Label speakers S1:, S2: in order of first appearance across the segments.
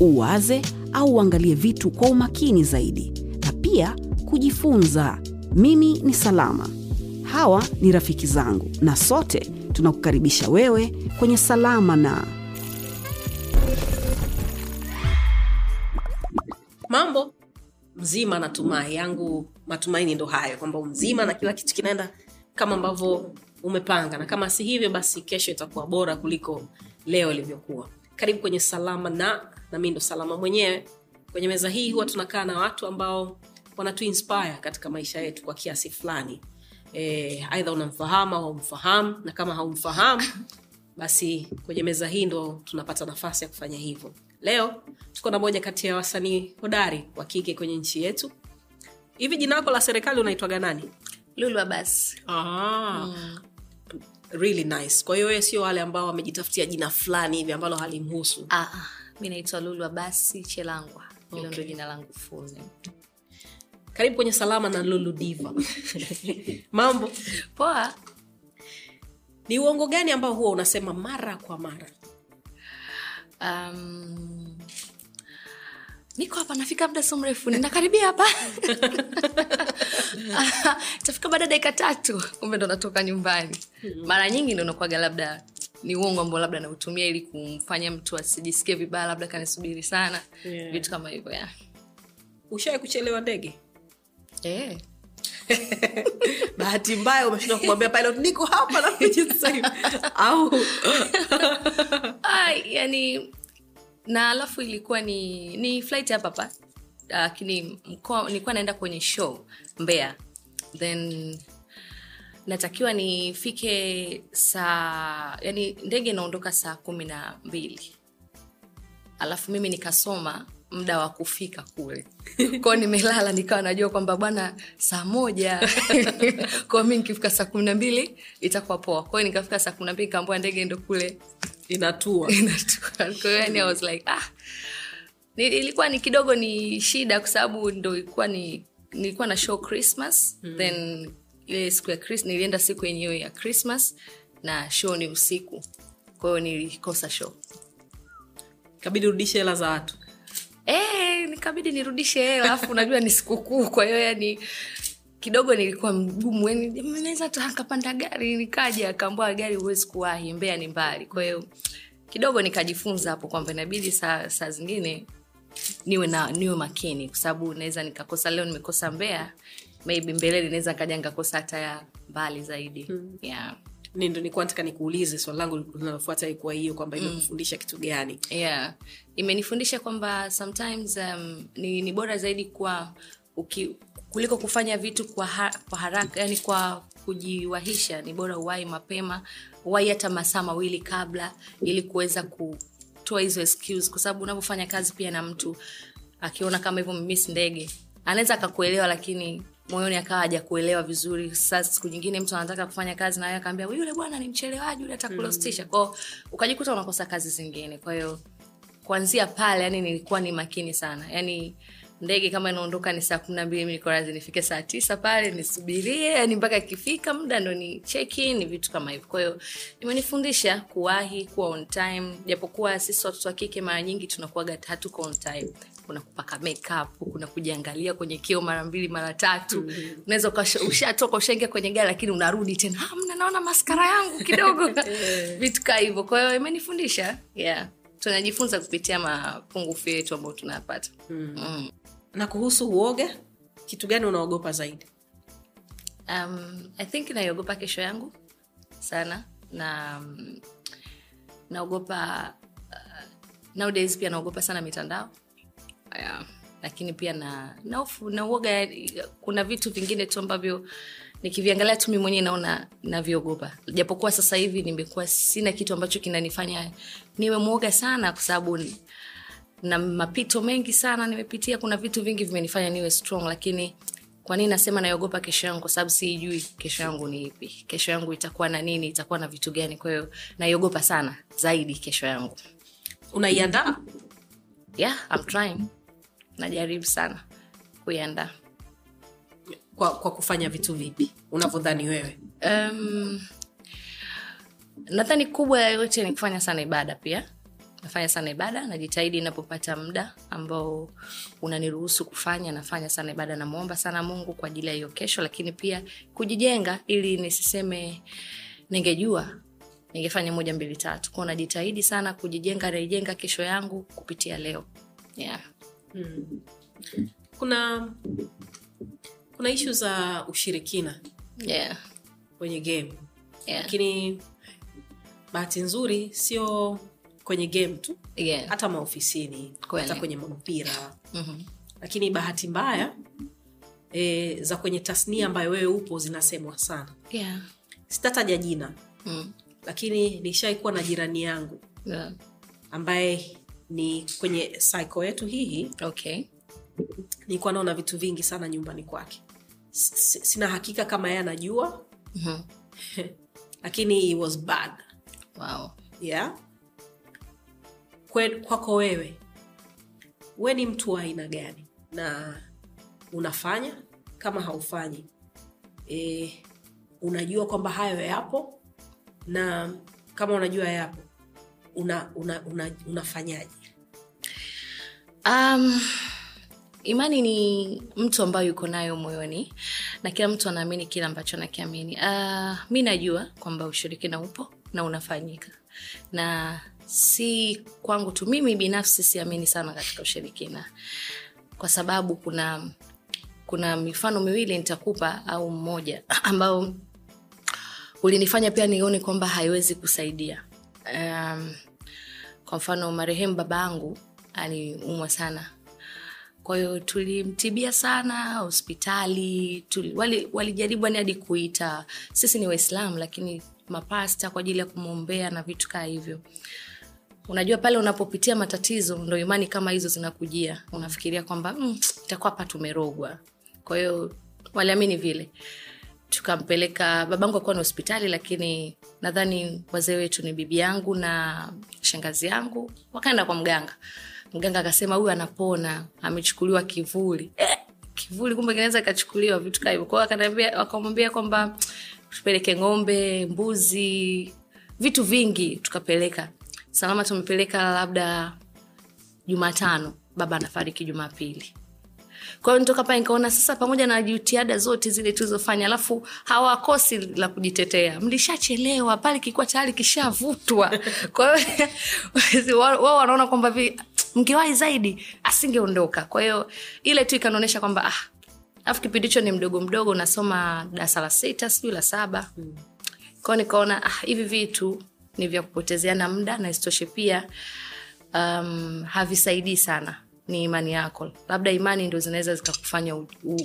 S1: uwaze au uangalie vitu kwa umakini zaidi, na pia kujifunza. Mimi ni Salama, hawa ni rafiki zangu, na sote tunakukaribisha wewe kwenye Salama na.
S2: Mambo mzima natumai yangu matumaini ndo hayo kwamba mzima na kila kitu kinaenda kama ambavyo umepanga na kama si hivyo basi kesho itakuwa bora kuliko leo ilivyokuwa. Karibu kwenye salama na na mi ndo salama mwenyewe. Kwenye meza hii huwa tunakaa na watu ambao wanatu inspire katika maisha yetu kwa kiasi fulani. E, aidha unamfahamu au haumfahamu na kama haumfahamu basi kwenye meza hii ndo tunapata nafasi ya kufanya hivyo. Leo tuko na moja kati ya wasanii hodari wa kike kwenye nchi yetu. Hivi jina lako la serikali unaitwaga nani?
S3: Lulu abas
S2: ah, really nice. Kwa hiyo wewe sio wale ambao wamejitafutia jina fulani hivi ambalo halimhusu.
S3: Ah, ah, mi naitwa lulu abasi chelangwa hilo
S2: Okay.
S3: ndo jina langu full name.
S2: karibu kwenye salama na lulu diva. Mambo?
S3: Poa.
S2: Ni uongo gani ambao huwa unasema mara kwa mara?
S3: Um, niko hapa nafika muda so mrefu. Ninakaribia hapa. Tafika baada ya dakika tatu kumbe ndo natoka nyumbani. Mara nyingi ndo nakwaga labda ni uongo ambao labda nautumia ili kumfanya mtu asijisikie vibaya labda kanisubiri sana
S2: Yeah.
S3: vitu kama hivyo ya
S2: ushawai kuchelewa ndege?
S3: Eh.
S2: bahati mbaya umeshinda kumwambia pilot niko hapa nakuja sasa hivi. Au?
S3: Ai, yani na alafu ilikuwa ni ni flight hapa hapa lakini uh, nilikuwa naenda kwenye show mbea then natakiwa nifike saa yani ndege inaondoka saa kumi na mbili. Alafu mimi nikasoma muda wa kufika kule. Kwao nimelala nikawa najua kwamba bwana saa moja. Kwao mi nikifika saa kumi na mbili itakuwa poa. Kwao nikafika saa kumi na mbili kaambua ndege ndo kule.
S2: Inatua.
S3: Inatua. Kwa yani I was like ah. Ni- ilikuwa ni kidogo ni shida kwa sababu ndo ilikuwa ni nilikuwa na show christmas mm. then ile siku ya Chris, nilienda siku yenyewe ya christmas na show ni usiku. Kwa hiyo nilikosa show.
S2: Kabidi urudishe hela za watu.
S3: Eh, nikabidi nirudishe hela alafu unajua ni sikukuu kwa hiyo yani kidogo nilikuwa mgumu yani naweza takapanda gari. Nikaja akaambua gari huwezi kuwahi mbea ni mbali. Kwa hiyo kidogo nikajifunza hapo kwamba inabidi saa, saa zingine niwe na niwe makini kwa sababu naweza nikakosa leo nimekosa mbea maybe mbeleni naweza kaja nikakosa hata ya mbali zaidi mm. yeah.
S2: Ni ndo nilikuwa nataka nikuulize swali langu linalofuata ilikuwa hiyo kwamba imekufundisha kitu gani
S3: yeah. imenifundisha kwamba sometimes um, ni, ni bora zaidi kwa uki, kuliko kufanya vitu kwa, ha, kwa haraka yani kwa kujiwahisha ni bora uwai mapema uwai hata masaa mawili kabla ili kuweza kutoa hizo excuse kwa sababu unavyofanya kazi pia na mtu akiona kama hivyo miss ndege anaweza akakuelewa lakini moyoni akawa hajakuelewa vizuri. Sasa siku nyingine mtu anataka kufanya kazi nawe akaambia yule bwana ni mchelewaji yule atakulostisha kwao ukajikuta unakosa kazi zingine. Kwa hiyo kuanzia pale yani nilikuwa ni makini sana. Yani ndege kama inaondoka ni saa kumi na mbili mi niko nifike saa tisa pale nisubirie. Yani mpaka ikifika muda ndo ni check in vitu kama hivyo. Kwa hiyo imenifundisha kuwahi kuwa on time. Japokuwa sisi watoto wa kike mara nyingi tunakuaga hatuko on time kuna kupaka makeup kuna kujiangalia kwenye kio mara mbili mara tatu. Mm-hmm. unaweza ushatoka ushaingia kwenye gari lakini unarudi tena. "Ah, mna naona maskara yangu kidogo. Vitu kaa hivyo. Kwa hiyo imenifundisha. Yeah. Tunajifunza kupitia mapungufu yetu ambayo tunayapata. Mm. mm.
S2: na kuhusu uoga kitu gani unaogopa zaidi?
S3: Um, i think naiogopa kesho yangu sana. Na um, naogopa uh, nowadays pia naogopa sana mitandao yeah. lakini pia na naofu nauoga uoga kuna vitu vingine tu ambavyo nikiviangalia tu mi mwenyewe naona navyogopa japokuwa sasa hivi nimekuwa sina kitu ambacho kinanifanya niwe mwoga sana kwa sababu na mapito mengi sana nimepitia. Kuna vitu vingi vimenifanya niwe strong lakini kwa nini nasema naiogopa kesho yangu? Kwa sababu siijui kesho yangu ni ipi. Kesho yangu itakuwa na nini itakuwa na vitu gani. Kwa hiyo naiogopa sana zaidi kesho yangu.
S2: Unaiandaa?
S3: Yeah, I'm trying najaribu sana kuiandaa.
S2: Kwa, kwa kufanya vitu vipi? Unavyodhani wewe?
S3: Um, nadhani kubwa ya yote ni kufanya sana ibada pia. Nafanya sana ibada najitahidi inapopata muda ambao unaniruhusu kufanya nafanya sana ibada namwomba sana mungu kwa ajili ya hiyo kesho lakini pia kujijenga ili nisiseme ningejua ningefanya moja mbili tatu. Kwao najitahidi sana kujijenga naijenga kesho yangu kupitia leo. Yeah.
S2: Kuna kuna ishu za ushirikina
S3: Yeah.
S2: kwenye game
S3: Yeah.
S2: lakini bahati nzuri sio kwenye game tu
S3: Yeah.
S2: hata maofisini hata kwenye mpira
S3: Mhm.
S2: lakini bahati mbaya e, za kwenye tasnia ambayo wewe upo zinasemwa sana
S3: Yeah.
S2: sitataja jina
S3: Mm.
S2: lakini nishaikuwa na jirani yangu
S3: Yeah.
S2: ambaye ni kwenye cycle yetu hii
S3: Okay.
S2: nilikuwa naona vitu vingi sana nyumbani kwake sina hakika kama yeye anajua
S3: Mhm.
S2: lakini it was bad
S3: Wow.
S2: yeah? Kwe, kwako wewe we ni mtu wa aina gani na unafanya kama haufanyi e, unajua kwamba hayo yapo na kama unajua yapo una, una, una,
S3: Um, imani ni mtu ambayo yuko nayo moyoni na kila mtu anaamini kile ambacho anakiamini. Uh, mi najua kwamba ushirikina upo na unafanyika na si kwangu tu mimi binafsi siamini sana katika ushirikina kwa sababu kuna kuna mifano miwili nitakupa au mmoja ambao ulinifanya pia nione kwamba haiwezi kusaidia. Um, kwa mfano marehemu baba yangu aliumwa sana. Kwa hiyo tulimtibia sana hospitali Walijaribu wali, hadi kuita. Sisi ni waislamu lakini mapasta kwa ajili ya kumwombea na vitu kaa hivyo. Unajua pale unapopitia matatizo ndo imani kama hizo zinakujia. Unafikiria kwamba mm, itakuwa hapa tumerogwa. Kwa hiyo waliamini vile tukampeleka babangu akuwa ni hospitali lakini nadhani wazee wetu ni bibi yangu na shangazi yangu. Wakaenda kwa mganga. Mganga akasema huyu anapona amechukuliwa kivuli. Eh, kivuli kumbe kinaweza ikachukuliwa vitu kaa hivyo. Kwao wakamwambia kwamba tupeleke ng'ombe mbuzi vitu vingi. Tukapeleka. Salama tumepeleka labda jumatano. Baba anafariki jumapili kwa hiyo nitoka pale nikaona sasa pamoja na jitihada zote zile tulizofanya alafu hawakosi la kujitetea. Mlishachelewa pale kilikuwa tayari kishavutwa. Kwa hiyo wao wanaona kwamba mngewahi zaidi asingeondoka. Kwa hiyo ile tu ikanaonyesha kwamba ah alafu kipindi hicho ni mdogo mdogo nasoma darasa la sita sijui la saba. Kwao nikaona ah, hivi vitu ni vya kupotezeana muda na isitoshe pia um, havisaidii sana ni imani yako. Labda imani ndo zinaweza zikakufanya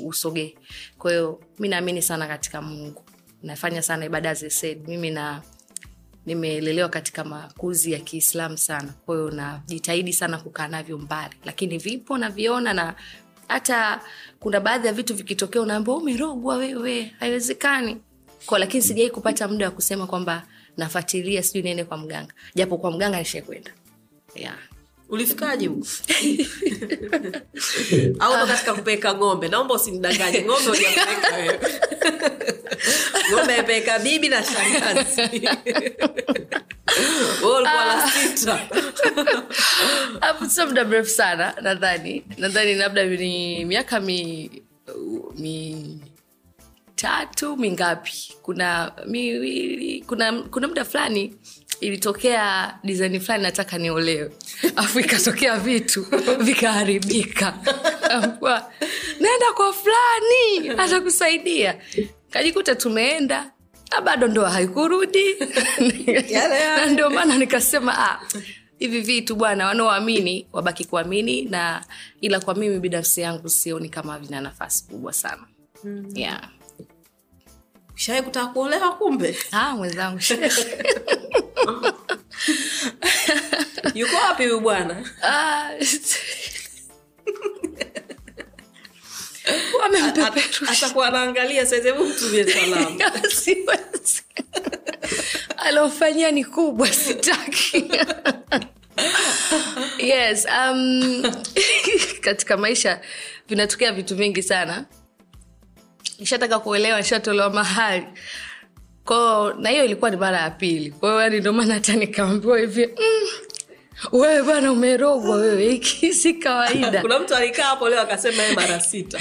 S3: usogee. Kwa hiyo mi naamini sana katika mungu. Nafanya sana ibada as mimi na nimelelewa katika makuzi ya kiislamu sana. Kwa hiyo najitahidi sana kukaa navyo mbali. Lakini vipo naviona na hata kuna baadhi ya vitu vikitokea unaambia umerogwa wewe. Haiwezekani. Kwa lakini sijai kupata muda wa kusema kwamba nafuatilia sijui niende kwa mganga. Japo kwa mganga nishakwenda yeah.
S2: Ulifikaje? Huko au ndo katika kupeleka ng'ombe? Naomba usinidanganye. Ng'ombe uliapeleka wewe. Ng'ombe apeleka bibi na shangazi.
S3: Hapo sio muda mrefu sana nadhani. Nadhani labda ni miaka mi, mi tatu mingapi? Kuna miwili kuna kuna muda fulani ilitokea design fulani nataka niolewe. Afu ikatokea vitu vikaharibika. Naenda kwa fulani atakusaidia kajikuta tumeenda na bado ndoa haikurudi. Na ndio maana nikasema ah, hivi vitu bwana wanaoamini wabaki kuamini na ila kwa mimi binafsi yangu sioni kama vina nafasi kubwa sana. Yeah.
S2: Shawai kutaka kuolewa kumbe?
S3: Ah, mwenzangu.
S2: Yuko wapi huyu bwana?
S3: Ah,
S2: atakuwa anaangalia saizi hebu mtumie salamu.
S3: Alofanyia ni kubwa sitaki. Yes um, katika maisha vinatokea vitu vingi sana nishataka kuelewa nishatolewa mahali. Kwao na hiyo ilikuwa ni mara ya pili. Kwahiyo yani ndio maana hata nikaambiwa hivi mm, wewe bana umerogwa wewe. Hiki si kawaida.
S2: Kuna mtu alikaa hapo leo akasema yeye mara sita.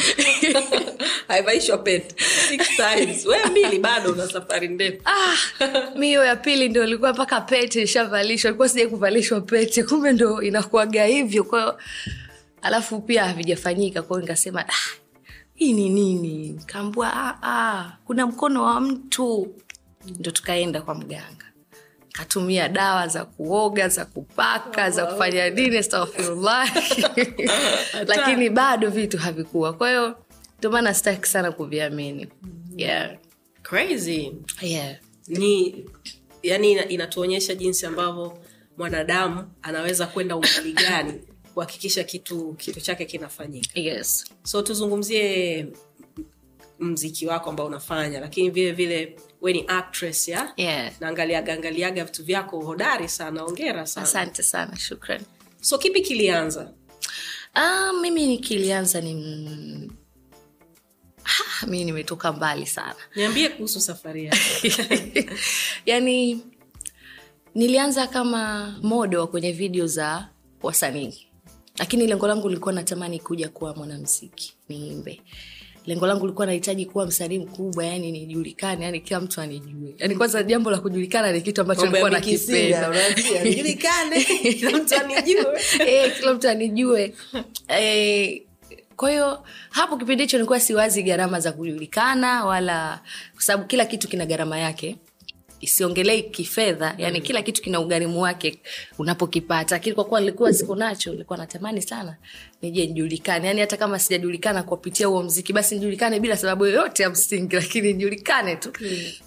S2: Haivaishwa pete six times. We mbili bado una safari ndefu.
S3: Ah, mi hiyo ya pili ndo ilikuwa mpaka pete ishavalishwa. Ilikuwa sijai kuvalishwa pete. Kumbe ndo inakuaga hivyo. Kwao alafu pia havijafanyika. Kwao nikasema ah, hii ni nini? Kaambua ah, ah, kuna mkono wa mtu. Ndo tukaenda kwa mganga. Katumia dawa za kuoga za kupaka za kufanya nini astaghfirullah lakini bado vitu havikuwa. Kwa hiyo ndio maana sitaki sana kuviamini. Yeah.
S2: crazy.
S3: Yeah.
S2: ni yani inatuonyesha jinsi ambavyo mwanadamu anaweza kwenda umbali gani kuhakikisha kitu kitu chake kinafanyika.
S3: Yes.
S2: so tuzungumzie mziki wako ambao unafanya lakini vile vile we ni actress ya?
S3: Yeah.
S2: naangaliaga angaliaga vitu vyako hodari sana ongera sana.
S3: Asante sana shukran.
S2: So kipi kilianza?
S3: Ah, mimi nikilianza ni ah, mi nimetoka mbali sana.
S2: Niambie kuhusu safari yako.
S3: Yani nilianza kama modo kwenye video za wasanii lakini lengo langu lilikuwa natamani kuja kuwa mwanamziki niimbe. Lengo langu lilikuwa nahitaji kuwa msanii mkubwa yani nijulikane yani kila mtu anijue. Yani kwanza jambo la kujulikana ni kitu ambacho nilikuwa nakipenda.
S2: Nijulikane kila mtu anijue.
S3: Eh, kila mtu anijue. Eh, kwa hiyo hapo kipindi hicho nilikuwa siwazi gharama za kujulikana wala kwa sababu kila kitu kina gharama yake isiongelei kifedha yani kila kitu kina ugharimu wake unapokipata. Lakini kwa kuwa nilikuwa siko nacho nilikuwa natamani sana nije nijulikane. Yani hata kama sijajulikana kupitia huo mziki basi nijulikane bila sababu yoyote ya msingi lakini nijulikane tu.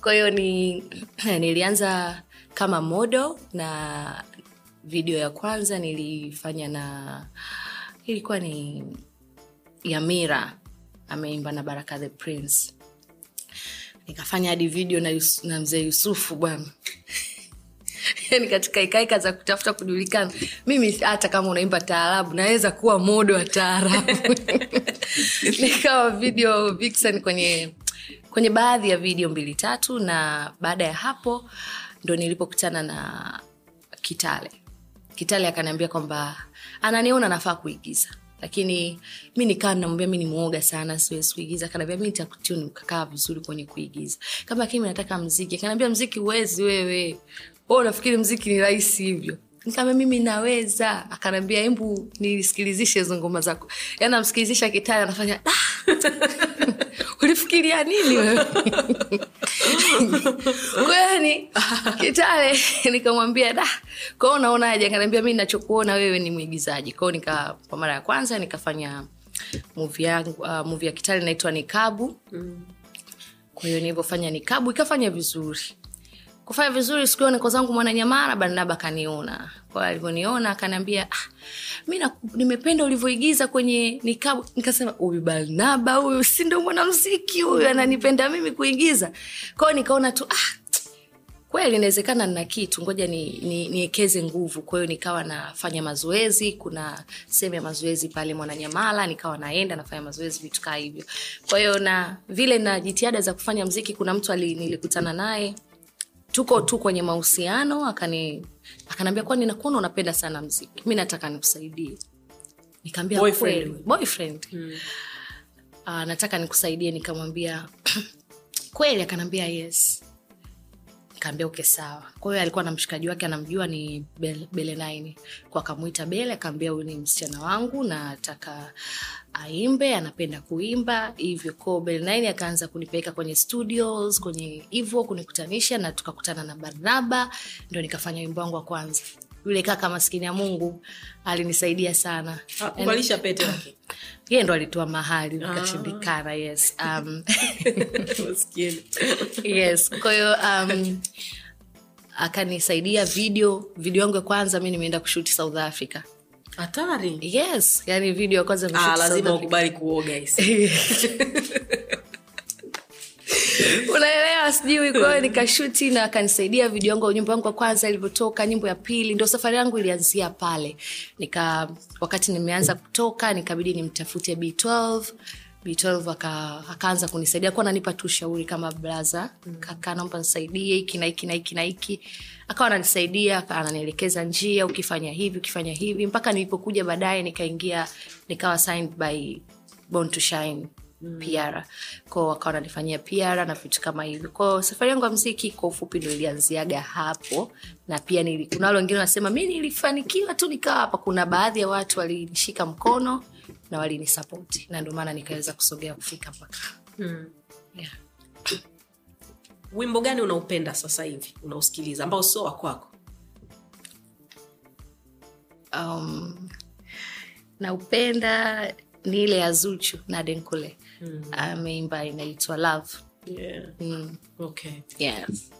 S3: Kwa hiyo ni nilianza kama modo na video ya kwanza nilifanya na ilikuwa ni yamira ameimba na baraka the prince nikafanya hadi video na, Yus, na mzee yusufu bwana. Yani katika ikaika za kutafuta kujulikana mimi hata kama unaimba taarabu naweza kuwa modo wa taarabu. Nikawa video vixen kwenye kwenye baadhi ya video mbili tatu na baada ya hapo ndo nilipokutana na kitale. Kitale akaniambia kwamba ananiona nafaa kuigiza lakini mi nikaa namwambia mi ni mwoga sana siwezi kuigiza. Kanaambia mi nitakutuni ukakaa vizuri kwenye kuigiza. Kama kimi nataka mziki kanaambia mziki uwezi wewe. O nafikiri mziki ni rahisi hivyo nikaambia mimi naweza. Akanaambia embu nisikilizishe hizo ngoma zako. Yani amsikilizisha kitari anafanya "Ah, ulifikiria nini wewe? Kwani kitale nikamwambia da! Kwao unaonaje? Akaniambia mi nachokuona wewe ni mwigizaji. Kwao nika kwa mara ya kwanza nikafanya muvi yangu uh, muvi ya kitale inaitwa nikabu. Kwa hiyo nilivyofanya nikabu ikafanya vizuri kufanya vizuri siku niko zangu mwananyamara barnaba kaniona kwa alivyoniona akaniambia ah, mi nimependa ulivyoigiza kwenye nikabu. Nikasema huyu barnaba huyu si ndo mwanamziki huyu ananipenda mimi kuigiza? Kwao nikaona tu ah, kweli inawezekana nina kitu ngoja niekeze ni, ni nguvu. Kwa nikawa nafanya mazoezi kuna sehemu ya mazoezi pale mwananyamala nikawa naenda nafanya mazoezi vitu kaa hivyo. Kwa na vile na jitihada za kufanya mziki kuna mtu ali, nilikutana naye tuko tu kwenye mahusiano akani akanaambia kwani nakuona unapenda sana mziki? Mi nataka nikusaidie. Nikaambia
S2: Boyfriend.
S3: uh, nataka nikusaidie. Nikamwambia kweli? Akanaambia yes kaambia uke sawa. Kwa alikuwa na mshikaji wake anamjua ni Bel- bele naini kwa akamwita bele akaambia huyu ni msichana wangu na nataka aimbe anapenda kuimba. Hivyo ko bele naini akaanza kunipeleka kwenye studios kwenye hivo kunikutanisha na tukakutana na barnaba. Ndo nikafanya wimbo wangu wa kwanza yule kaka maskini ya mungu alinisaidia sana.
S2: Kuvalisha pete
S3: yeye ndo alitoa mahali nikashindikana yes um, yes kwa hiyo um, akanisaidia video video yangu ya kwanza mi nimeenda kushuti south africa.
S2: Hatari.
S3: Yes yani video ya kwanza
S2: ah, lazima ukubali kuoga.
S3: unaelewa sijui kwahiyo nikashuti na akanisaidia video yangu nyimbo yangu ya kwanza ilivyotoka nyimbo ya pili ndo safari yangu ilianzia pale. Nika wakati nimeanza kutoka nikabidi nimtafute b12 b12 aka, akaanza kunisaidia kuwa nanipa tu ushauri kama braza kaka naomba nisaidie hiki na hiki na hiki na hiki. Akawa ananisaidia ananielekeza njia ukifanya hivi ukifanya hivi. Mpaka nilipokuja baadaye nikaingia nikawa signed by born to shine. PR kwao wakawa wananifanyia PR na vitu kama hivyo. Kwao safari yangu ya mziki kwa ufupi ndo ilianziaga hapo. Na pia nili, kuna wale wengine wanasema mi nilifanikiwa tu nikawa hapa. Kuna baadhi ya watu walinishika mkono na walinisapoti. Na ndio maana nikaweza kusogea kufika mpaka.
S2: Mm.
S3: yeah.
S2: wimbo gani unaupenda sasa hivi unausikiliza ambao sio wakwako
S3: um, naupenda ni ile ya zuchu na denkule mm. ameimba inaitwa love
S2: yeah.
S3: mm.
S2: okay.
S3: yes.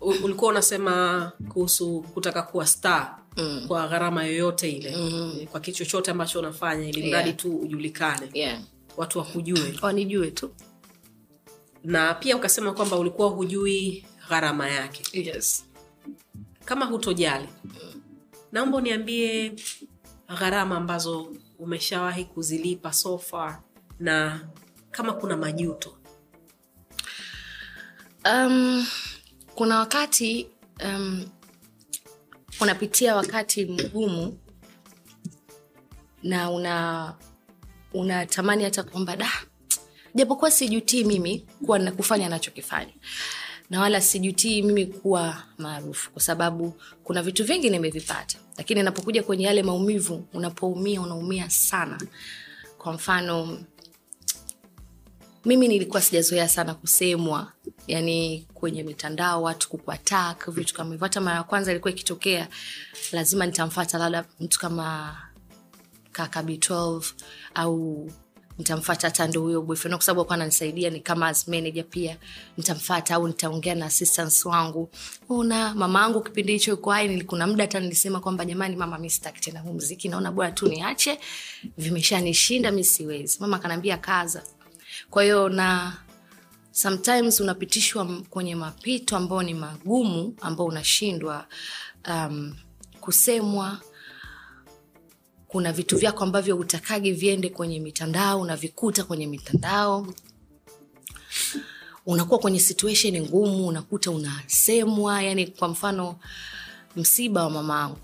S2: Ulikuwa unasema kuhusu kutaka kuwa star mm. kwa gharama yoyote ile mm. kwa kitu chochote ambacho unafanya ili mradi
S3: Yeah.
S2: tu ujulikane
S3: yeah.
S2: watu wakujue
S3: wanijue tu
S2: na pia ukasema kwamba ulikuwa hujui gharama yake
S3: yes.
S2: kama hutojali naomba uniambie gharama ambazo umeshawahi kuzilipa so far na kama kuna majuto?
S3: Um, kuna wakati um, unapitia wakati mgumu na una unatamani hata kwamba da japokuwa sijutii mimi kuwa nakufanya anachokifanya nachokifanya na wala sijutii mimi kuwa maarufu kwa sababu kuna vitu vingi nimevipata. Lakini napokuja kwenye yale maumivu unapoumia unaumia sana. Kwa mfano mimi nilikuwa sijazoea sana kusemwa yani kwenye mitandao watu kukuatak vitu kama hivyo. Hata mara ya kwanza ilikuwa ikitokea lazima nitamfata labda mtu kama kaka b12 au nitamfata hata ndo huyo boyfriend kwa sababu akuwa ananisaidia ni kama as pia. Nitamfata au nitaongea na assistants wangu. Una mama yangu kipindi hicho yuko kuna muda hata nilisema kwamba jamani mama mi sitaki tena huu mziki naona bora tu niache. Vimeshanishinda mi siwezi. Mama akanaambia kaza kwa hiyo na sometimes unapitishwa kwenye mapito ambayo ni magumu ambao unashindwa um, kusemwa. Kuna vitu vyako ambavyo utakagi viende kwenye mitandao unavikuta kwenye mitandao. Unakuwa kwenye situation ngumu unakuta unasemwa yani kwa mfano msiba wa mamaangu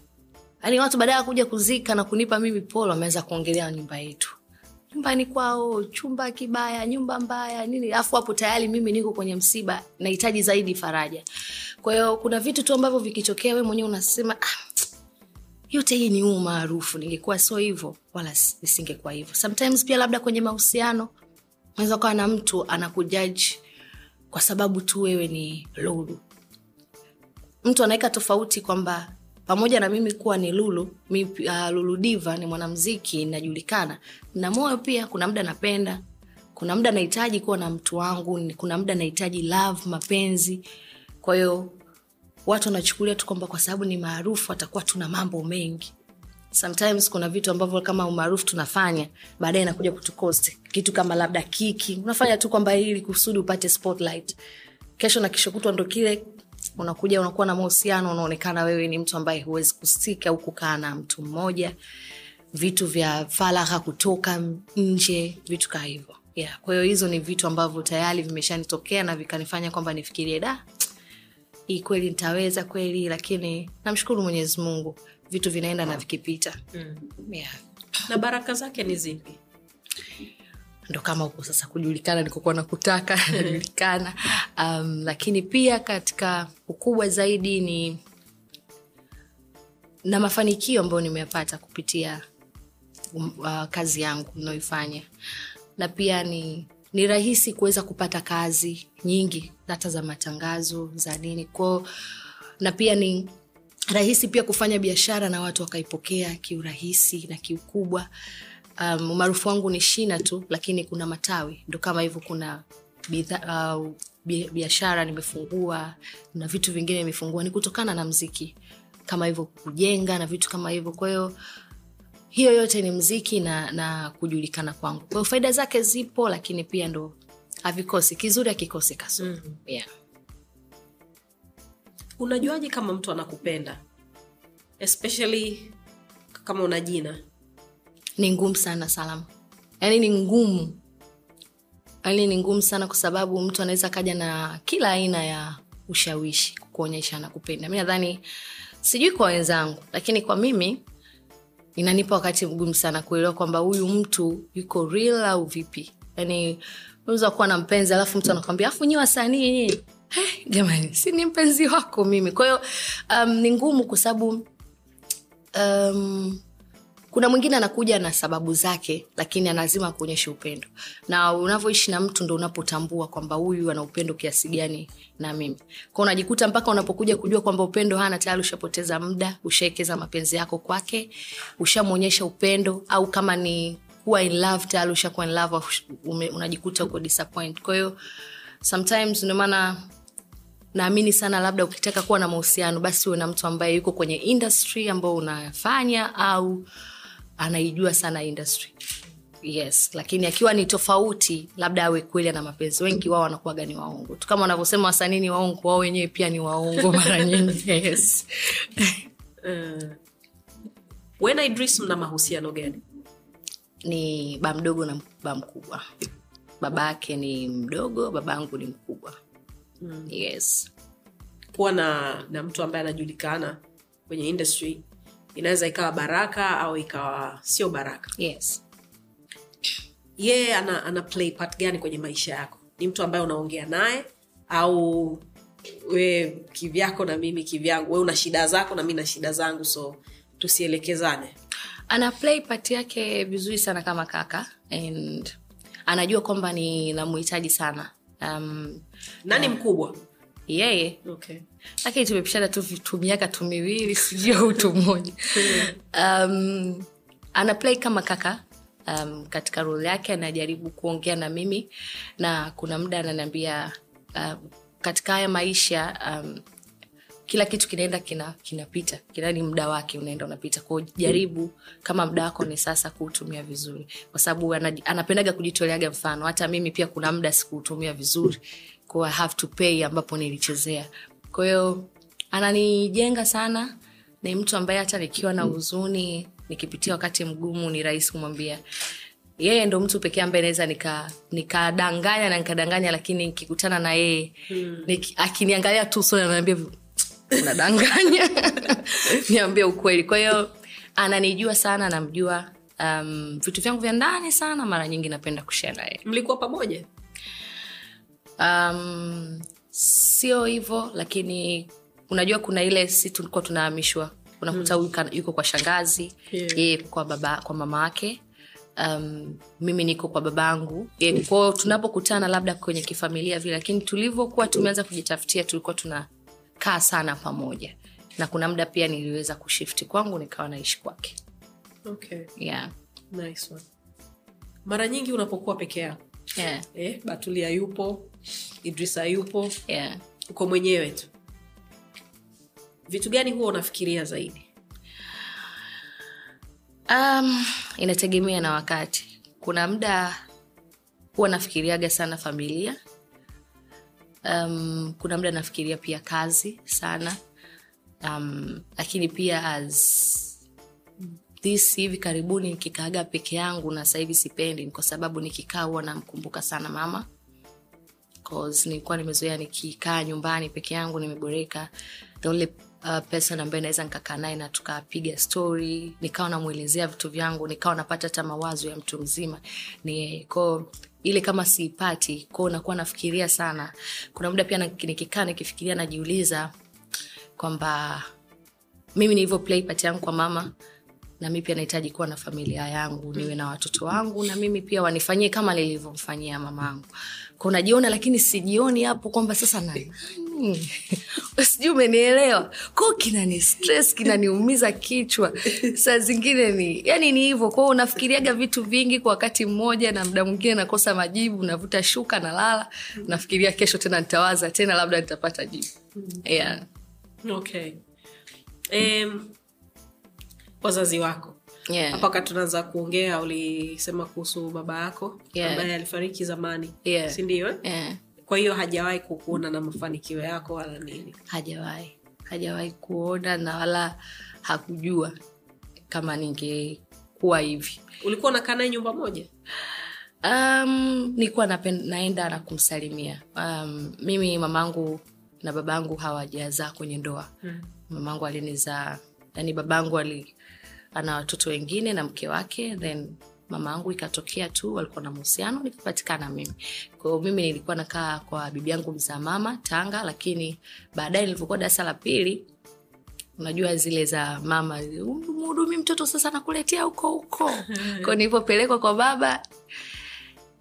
S3: yaani watu baadaye ya kuja kuzika na kunipa mimi polo wameweza kuongelea nyumba yetu nyumbani kwao chumba kibaya nyumba mbaya nini. Afu hapo tayari mimi niko kwenye msiba nahitaji zaidi faraja. Kwa hiyo kuna vitu tu ambavyo vikitokea we mwenyewe unasema ah, yote hii ni huu maarufu ningekuwa sio hivyo wala nisingekuwa hivyo. Sometimes pia labda kwenye mahusiano unaweza ukawa na mtu anakujaji kwa sababu tu wewe ni lulu mtu anaweka tofauti kwamba pamoja na mimi kuwa ni lulu mi, uh, lulu diva ni mwanamziki najulikana. Na moyo pia kuna muda napenda kuna muda nahitaji kuwa na mtu wangu kuna muda nahitaji love mapenzi. Kwa watu wanachukulia tu kwamba kwa sababu ni maarufu atakuwa tuna mambo mengi. Sometimes kuna vitu ambavyo kama umaarufu tunafanya baadaye inakuja kutukosti kitu kama labda kiki unafanya tu kwamba ili kusudi upate spotlight. Kesho na kesho ndo kile unakuja unakuwa na mahusiano unaonekana wewe ni mtu ambaye huwezi kusika au kukaa na mtu mmoja vitu vya faragha kutoka nje vitu kaa hivyo yeah. kwa hiyo hizo ni vitu ambavyo tayari vimeshanitokea na vikanifanya kwamba nifikirie da hii kweli nitaweza kweli lakini namshukuru mwenyezi mungu vitu vinaenda na vikipita
S2: mm.
S3: yeah.
S2: na baraka zake ni zipi
S3: ndo kama huko sasa kujulikana nikokuwa nakutaka najulikana. Um, lakini pia katika ukubwa zaidi ni na mafanikio ambayo nimeyapata kupitia um, uh, kazi yangu nayoifanya na pia ni ni rahisi kuweza kupata kazi nyingi hata za matangazo za nini. Kwao na pia ni rahisi pia kufanya biashara na watu wakaipokea kiurahisi na kiukubwa um, umaarufu wangu ni shina tu lakini kuna matawi. Ndo kama hivyo kuna bidha, uh, biashara nimefungua na vitu vingine nimefungua. Ni kutokana na mziki. Kama hivyo kujenga na vitu kama hivyo. Kwa hiyo hiyo yote ni mziki na, na kujulikana kwangu. Kwao faida zake zipo lakini pia ndo havikosi. Kizuri akikosi kaso mm-hmm. yeah.
S2: unajuaje kama mtu anakupenda? Especially kama una jina
S3: ni ngumu sana salama. Yaani ni ngumu. Yaani ni ngumu sana kwa sababu mtu anaweza kaja na kila aina ya ushawishi kuonyesha anakupenda mi nadhani sijui kwa wenzangu lakini kwa mimi inanipa wakati mgumu sana kuelewa kwamba huyu mtu yuko real au vipi. Yaani unaweza kuwa na mpenzi alafu mtu anakwambia afu nyi wasanii nyi hey, jamani si ni mpenzi wako mimi. Kwahiyo um, ni ngumu kwa sababu um, kuna mwingine anakuja na sababu zake lakini anazima kuonyesha upendo. Na unavyoishi na mtu ndo unapotambua kwamba huyu ana upendo kiasi gani na mimi. Kwa unajikuta mpaka unapokuja kujua kwamba upendo hana tayari ushapoteza muda ushaekeza mapenzi yako kwake ushamwonyesha upendo au kama ni kuwa in love tayari ushakuwa in love ume, unajikuta uko disappoint. Kwa sometimes ndio naamini sana labda ukitaka kuwa na mahusiano basi uwe na mtu ambaye yuko kwenye industry ambao unafanya au anaijua sana industry. Yes lakini akiwa ni tofauti labda awe kweli ana mapenzi. Wengi wao wanakuwaga ni waongo. Tu kama wanavyosema wasanii ni waongo wao wenyewe pia ni waongo mara nyingi. Yes.
S2: uh, wena idris mna mahusiano gani?
S3: Ni ba mdogo na ba mkubwa. Baba yake ni mdogo baba yangu ni mkubwa. Mm. yes.
S2: Kuwa na na mtu ambaye anajulikana kwenye industry inaweza ikawa baraka au ikawa sio baraka.
S3: Yes.
S2: Yeye ana, ana play part gani kwenye maisha yako? Ni mtu ambaye unaongea naye au we kivyako na mimi kivyangu? We una shida zako na mi na shida zangu so tusielekezane.
S3: Ana play part yake vizuri sana kama kaka and anajua kwamba ni namuhitaji sana. Um,
S2: nani mkubwa?
S3: Yeye.
S2: Okay.
S3: Lakini tumepishana tu vitu miaka tu miwili sijui au tu moja. Um, anaplay kama kaka um, katika role yake anajaribu kuongea na mimi na kuna muda ananiambia um, katika haya maisha um, kila kitu kinaenda kina kinapita kina ni muda wake unaenda unapita. Kwao jaribu kama muda wako ni sasa kuutumia vizuri. Kwa sababu anapendaga kujitoleaga mfano. Hata mimi pia kuna muda sikuutumia vizuri. Kwa have to pay ambapo nilichezea kwa hiyo ananijenga sana ni mtu ambaye hata nikiwa na huzuni nikipitia wakati mgumu ni rahisi kumwambia. Yeye ndo mtu pekee ambaye naweza nika- nikadanganya na nikadanganya lakini nikikutana na yeye hmm. akiniangalia tu usoni ananiambia unadanganya? Niambie ukweli. Kwa hiyo ananijua sana namjua um, vitu vyangu vya ndani sana mara nyingi napenda kushare naye
S2: mlikuwa pamoja?
S3: Um, sio hivyo lakini unajua kuna ile si tulikuwa tunahamishwa unakuta huyu kana- yuko kwa shangazi
S2: Yeah.
S3: yeye kwa baba kwa mama yake um, mimi niko kwa babangu yeah, kwao tunapokutana labda kwenye kifamilia vile lakini tulivyokuwa tumeanza kujitafutia tulikuwa tunakaa sana pamoja na kuna muda pia niliweza kushifti kwangu nikawa naishi kwake
S2: okay.
S3: yeah.
S2: nice one. mara nyingi unapokuwa peke yako
S3: Yeah.
S2: eh, batulia yupo idrisa yupo
S3: Yeah.
S2: uko mwenyewe tu vitu gani huwa unafikiria zaidi
S3: Um, inategemea na wakati. Kuna muda huwa nafikiriaga sana familia. Um, kuna muda nafikiria pia kazi sana. Um, lakini pia as this hivi karibuni nikikaaga peke yangu na sahivi sipendi ni kwa sababu nikikaa huwa namkumbuka sana mama cause nilikuwa nimezoea nikikaa nyumbani peke yangu nimeboreka. The uh, person ambaye naweza nikakaa naye na tukapiga story nikawa namwelezea vitu vyangu nikawa napata hata mawazo ya mtu mzima. Ni ko ile kama siipati ko nakuwa nafikiria sana. Kuna muda pia nikikaa nikifikiria najiuliza kwamba mimi nilivyo play yangu kwa mama na mi pia nahitaji kuwa na familia yangu niwe na watoto wangu na mimi pia wanifanyie kama nilivyomfanyia mama angu najiona lakini sijioni hapo kwamba sasa na mm. sijui umenielewa. Ko kinani stress kinaniumiza kichwa. Saa zingine ni yani ni hivyo. Kwao unafikiriaga vitu vingi kwa wakati mmoja na mda mwingine nakosa majibu navuta shuka nalala. Nafikiria kesho tena nitawaza tena labda nitapata jibu. Yeah.
S2: okay. Um, wazazi wako
S3: Yeah.
S2: hapa wakati tunaanza kuongea ulisema kuhusu baba yako
S3: Yeah.
S2: ambaye alifariki zamani
S3: Yeah.
S2: sindio eh?
S3: Yeah.
S2: kwa hiyo hajawahi kukuona na mafanikio yako wala nini
S3: hajawahi hajawahi kuona na wala hakujua kama ningekuwa hivi
S2: ulikuwa unakaa naye nyumba moja
S3: um, nilikuwa naenda na kumsalimia um, mimi mamangu na babangu hawajazaa kwenye ndoa
S2: Hmm.
S3: mamangu alinizaa yani babangu ali ana watoto wengine na mke wake then mamaangu ikatokea tu walikuwa na mahusiano nikapatikana mimi. Kwao mimi nilikuwa nakaa kwa bibi yangu mzaa mama tanga lakini baadaye nilivyokuwa darasa la pili unajua zile za mama mhudumi mtoto sasa nakuletea huko huko. Kwao nilivyopelekwa kwa baba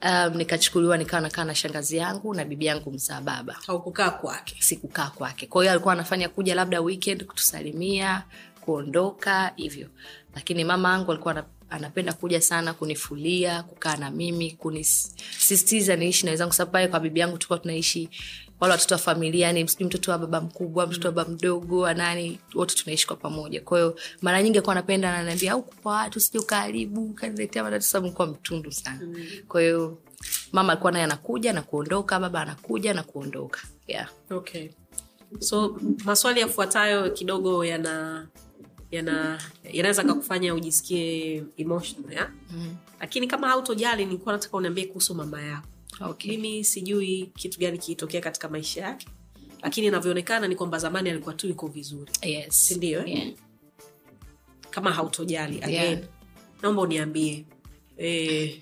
S3: um, nikachukuliwa nikawa nakaa na shangazi yangu na bibi yangu mzaa baba.
S2: Haukukaa kwake.
S3: Sikukaa kwake. Kwa hiyo alikuwa anafanya kuja labda weekend kutusalimia kuondoka hivyo. Lakini mama angu alikuwa anapenda kuja sana kunifulia kukaa na mimi kunisistiza niishi na wenzangu. Sababu pale kwa bibi yangu tulikuwa tunaishi wale watoto wa familia yani sijui mtoto wa baba mkubwa mtoto wa baba mdogo anani wote tunaishi kwa pamoja. Kwa hiyo mara nyingi alikuwa anapenda ananiambia au kwa watu sije ukaharibu kaniletea matatizo sababu nilikuwa mtundu sana. Kwa hiyo mama alikuwa naye anakuja na kuondoka baba anakuja na kuondoka. Yeah.
S2: okay. So maswali yafuatayo kidogo yana yana yanaweza kakufanya ujisikie emotional ya?
S3: mm.
S2: lakini kama hautojali nilikuwa nataka uniambie kuhusu mama yako
S3: okay.
S2: mimi sijui kitu gani kilitokea katika maisha yake lakini inavyoonekana ni kwamba zamani alikuwa tu yuko vizuri
S3: yes.
S2: sindio eh?
S3: yeah.
S2: kama hautojali again
S3: Yeah.
S2: naomba uniambie eh,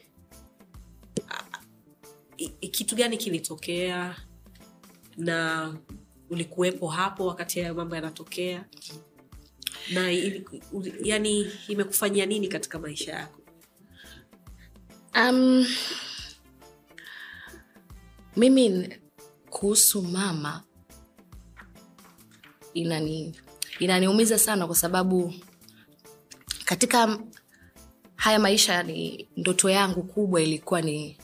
S2: i- kitu gani kilitokea na ulikuwepo hapo wakati hayo mambo yanatokea na ili- yani imekufanyia nini katika maisha yako?
S3: Um, mimi kuhusu mama inani inaniumiza sana kwa sababu katika haya maisha ni ndoto yangu kubwa ilikuwa ni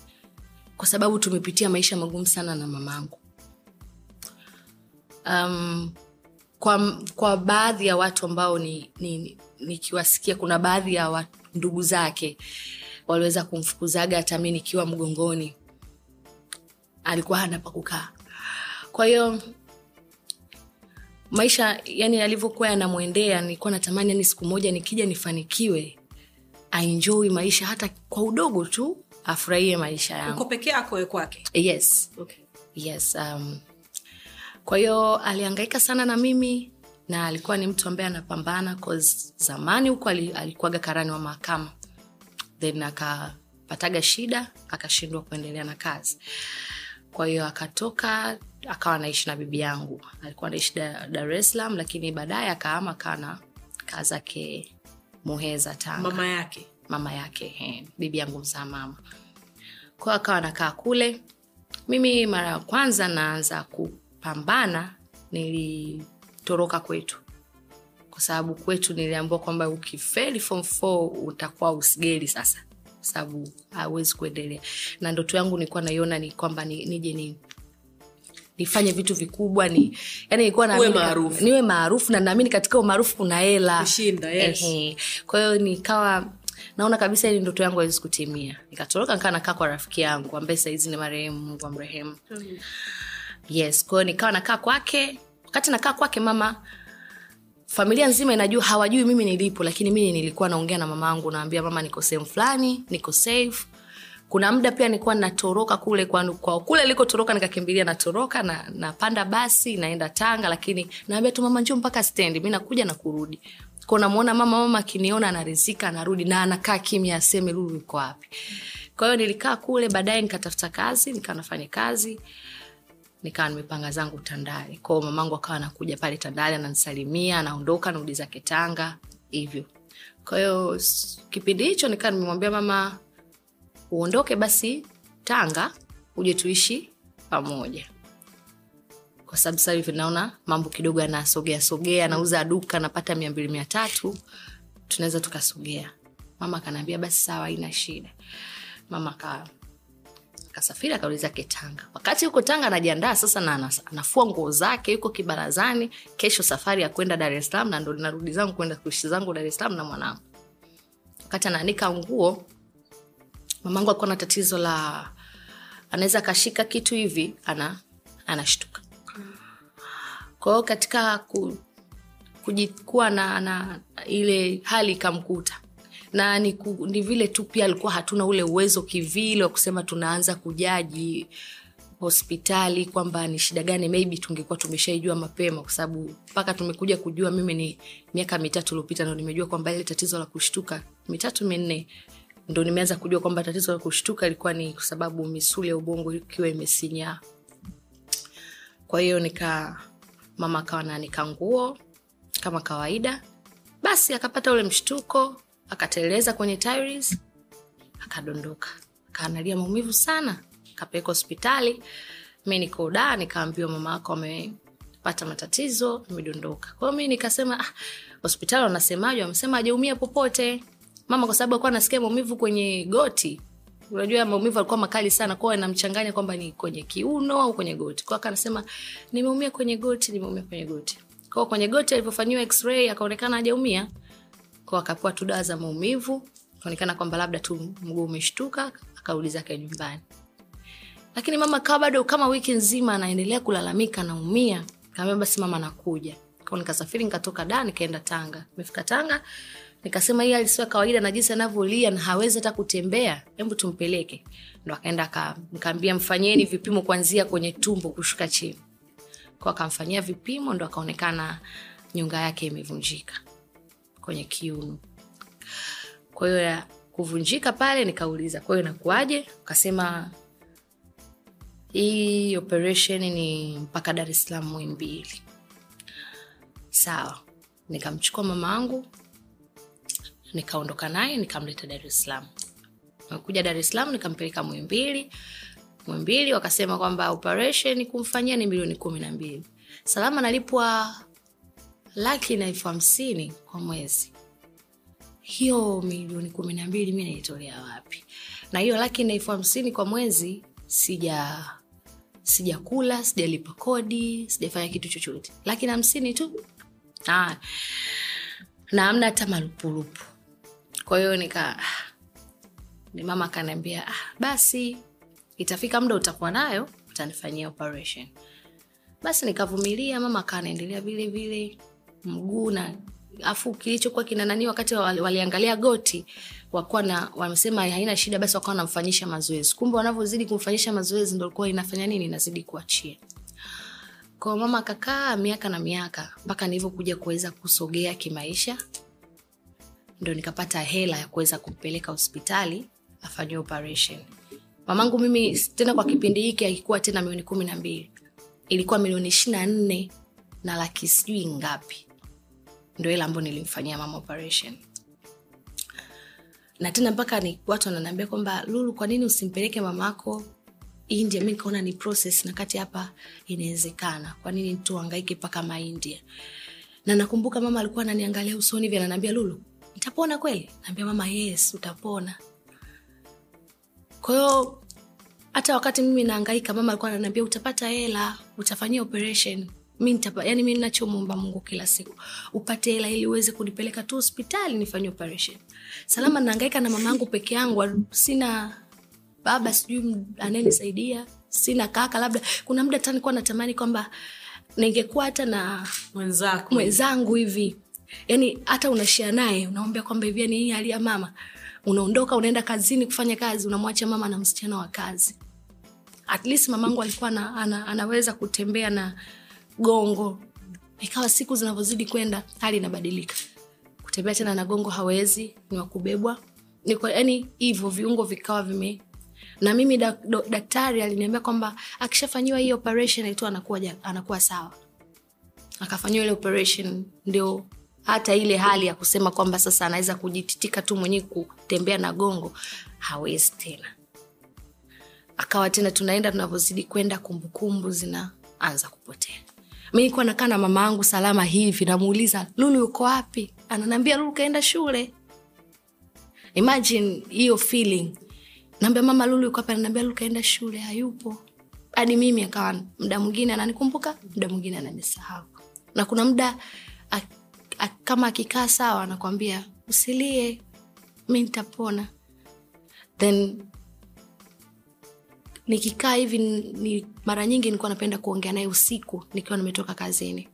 S3: kwa sababu tumepitia maisha magumu sana na mamangu. Um, kwa, kwa baadhi ya watu ambao ni, ni, ni, nikiwasikia kuna baadhi ya ndugu zake waliweza kumfukuzaga hata mi nikiwa mgongoni. Alikuwa hana pa kukaa. Kwa hiyo maisha yani alivyokuwa yanamwendea nilikuwa natamani yani siku moja nikija nifanikiwe ainjoi maisha hata kwa udogo tu afurahie maisha
S2: uko
S3: yangu.
S2: peke yako kwake?
S3: Yes.
S2: Okay.
S3: yes um, kwa hiyo alihangaika sana na mimi na alikuwa ni mtu ambaye anapambana 'cause zamani huko alikuaga alikuwaga karani wa mahakama. Then akapataga shida akashindwa kuendelea na kazi. Kwa hiyo akatoka akawa anaishi na bibi yangu. Alikuwa anaishi dar es salaam lakini baadaye akaama akawa kaa zake muheza tanga.
S2: Mama yake?
S3: Mama yake he, bibi yangu mzaa mama. Kwao akawa nakaa kule. Mimi mara ya kwanza naanza kupambana nilitoroka kwetu. Kwa sababu kwetu niliambiwa kwamba ukifeli form 4 utakuwa usigeli sasa. Kwa sababu hawezi kuendelea. Na ndoto yangu nilikuwa naiona ni kwamba ni, nije ni nifanye vitu vikubwa ni yani nilikuwa na
S2: maarufu.
S3: niwe maarufu na naamini katika umaarufu kuna hela.
S2: Kushinda, yes.
S3: Ehe. kwa hiyo nikawa naona kabisa ili ndoto yangu haiwezi kutimia. Nikatoroka nikaa nakaa kwa rafiki yangu ambaye sahizi ni marehemu mungu amrehemu yes kwahiyo nikawa nakaa kwake. Wakati nakaa kwake mama familia nzima inajua hawajui mimi nilipo lakini mimi nilikuwa naongea na mama angu naambia mama niko sehemu fulani niko safe. Kuna muda pia nilikuwa natoroka kule kwa, kwa kule likotoroka nikakimbilia natoroka na napanda basi naenda tanga lakini naambia tu mama njoo mpaka stendi mi nakuja na kurudi. Ko namwona mama mama akiniona anarizika anarudi na anakaa kimya aseme lulu iko wapi? Kwa hiyo nilikaa kule baadaye nikatafuta kazi nikaa nafanya kazi nikawa nimepanga zangu tandale. Kwao mamangu akawa anakuja pale tandale ananisalimia anaondoka narudi zake tanga hivyo. Kwa kipindi hicho nikaa nimemwambia mama uondoke basi tanga uje tuishi pamoja. Kwa sababu sasa hivi naona mambo kidogo yanasogea sogea nauza duka napata mia mbili mia tatu tunaweza tukasogea. Mama akanaambia basi sawa haina shida. Mama ka kasafiri akarudi zake tanga. Wakati yuko tanga anajiandaa sasa na anafua nguo zake yuko kibarazani kesho safari ya kwenda dar es salaam na ndo narudi zangu kwenda kuishi zangu dar es salaam na mwanangu. Wakati anaanika nguo mamangu alikuwa na tatizo la anaweza akashika kitu hivi ana anashtuka. Kwa katika ku, kujikuwa na, na ile hali ikamkuta na ni, ku, ni vile tu pia alikuwa hatuna ule uwezo kivile wa kusema tunaanza kujaji hospitali kwamba ni shida gani maybe tungekuwa tumeshaijua mapema kwa sababu mpaka tumekuja kujua mimi ni miaka mitatu iliopita ndo nimejua kwamba ile tatizo la kushtuka mitatu minne ndo nimeanza kujua kwamba tatizo la kushtuka ilikuwa ni kwa sababu misuli ya ubongo ikiwa imesinyaa. Kwa hiyo nika mama akawa naanika nguo kama kawaida basi akapata ule mshtuko akateleza kwenye tiles akadondoka. Akaanalia maumivu sana kapeeka hospitali. Mi nikoda nikaambiwa mama ako amepata matatizo amedondoka kwao mi nikasema ah, hospitali wanasemaje? Wamesema ajaumia popote. Mama kwa sababu alikuwa anasikia maumivu kwenye goti. Unajua maumivu alikuwa makali sana kwao anamchanganya kwamba ni kwenye kiuno au kwenye goti. Kwao akanasema nimeumia kwenye goti nimeumia kwenye goti. Kwao kwenye goti alivyofanyiwa x-ray akaonekana hajaumia kwao akapewa tu dawa za maumivu kaonekana kwamba labda tu mguu umeshtuka akarudi zake nyumbani. Lakini mama kawa bado kama wiki nzima anaendelea kulalamika naumia. Kaambia basi mama nakuja. Kwao nikasafiri nikatoka da nikaenda tanga. Nimefika tanga nikasema hii alisiwa kawaida na jinsi anavyolia na hawezi hata kutembea. Hebu tumpeleke. Ndo akaenda nikaambia mfanyeni vipimo kuanzia kwenye tumbo kushuka chini. Kwa akamfanyia vipimo ndo akaonekana nyunga yake imevunjika kwenye kiuno. Kwa hiyo ya kuvunjika pale nikauliza kwa hiyo nakuaje akasema hii operation ni mpaka dar es salaam mwimbili sawa. Nikamchukua mama angu nikaondoka naye nikamleta dar es salaam. Kuja dar es salaam nikampeleka mwimbili mwimbili wakasema kwamba operation kumfanyia ni milioni kumi na mbili. Salama nalipwa laki na elfu hamsini kwa mwezi. Hiyo milioni kumi na mbili mi naitolea wapi? Na hiyo laki na elfu hamsini kwa mwezi sija sijakula sijalipa kodi sijafanya kitu chochote. Laki na hamsini tu? Na amna hata malupulupu kwa hiyo nika ni mama akaniambia ah, basi itafika muda utakuwa nayo utanifanyia operation. Basi nikavumilia mama akaa anaendelea vile vile mguu na afu kilichokuwa kina nani wakati wali- waliangalia goti wakuwa na wamesema haina shida basi wakawa wanamfanyisha mazoezi. Kumbe wanavyozidi kumfanyisha mazoezi ndo likuwa inafanya nini inazidi kuachia. Kwa mama akakaa miaka na miaka mpaka nilivyokuja kuweza kusogea kimaisha ndo nikapata hela ya kuweza kumpeleka hospitali afanyiwe operation. Mamangu mimi tena kwa kipindi hiki akikuwa tena milioni kumi na mbili. Ilikuwa milioni ishiri na nne na laki sijui ngapi ndo ile ambayo nilimfanyia mama operation. Na tena mpaka ni watu wananiambia kwamba lulu kwa nini usimpeleke mamako india? Mi nikaona ni process na kati hapa inawezekana. Kwa nini tuangaike mpaka maindia na nakumbuka mama alikuwa ananiangalia usoni hivi ananiambia lulu nitapona kweli? Naambia mama yes utapona. Kwahiyo hata wakati mimi naangaika mama alikuwa ananiambia utapata hela utafanyia operation mi nitapa, yani mi nachomwomba mungu kila siku. Upate hela ili uweze kunipeleka tu hospitali nifanye operation. Salama naangaika na mama yangu peke yangu sina baba sijui anayenisaidia sina kaka labda kuna muda hata nilikuwa natamani kwamba ningekuwa hata na
S2: mwenzako.
S3: mwenzangu hivi. Yani hata unashia naye unaombea kwamba hivi yani hii hali ya mama unaondoka unaenda kazini kufanya kazi unamwacha mama na msichana wa kazi. At least mamangu alikuwa ana, ana, anaweza kutembea na gongo. Ikawa siku zinavyozidi kwenda hali inabadilika. Kutembea tena na gongo hawezi ni wakubebwa yani hivyo viungo vikawa vime na mimi da, do, daktari aliniambia kwamba akishafanyiwa hii operation tu anakuwa, anakuwa sawa. Akafanyiwa ile operation ndio hata ile hali ya kusema kwamba sasa anaweza kujititika tu mwenyewe kutembea na gongo hawezi tena. Akawa tena tunaenda tunavyozidi kwenda kumbukumbu zinaanza kupotea mi nilikuwa nakaa na mama yangu salama hivi namuuliza lulu uko wapi? Ananiambia lulu kaenda shule. Imagine hiyo feeling. Naambia mama lulu yuko hapa ananiambia lulu kaenda shule hayupo. Hadi mimi akawa mda mwingine ananikumbuka mda mwingine ananisahau. Na kuna mda a- a- kama akikaa sawa anakwambia usilie mi nitapona. Then nikikaa hivi ni, mara nyingi nilikuwa napenda kuongea naye usiku nikiwa nimetoka kazini.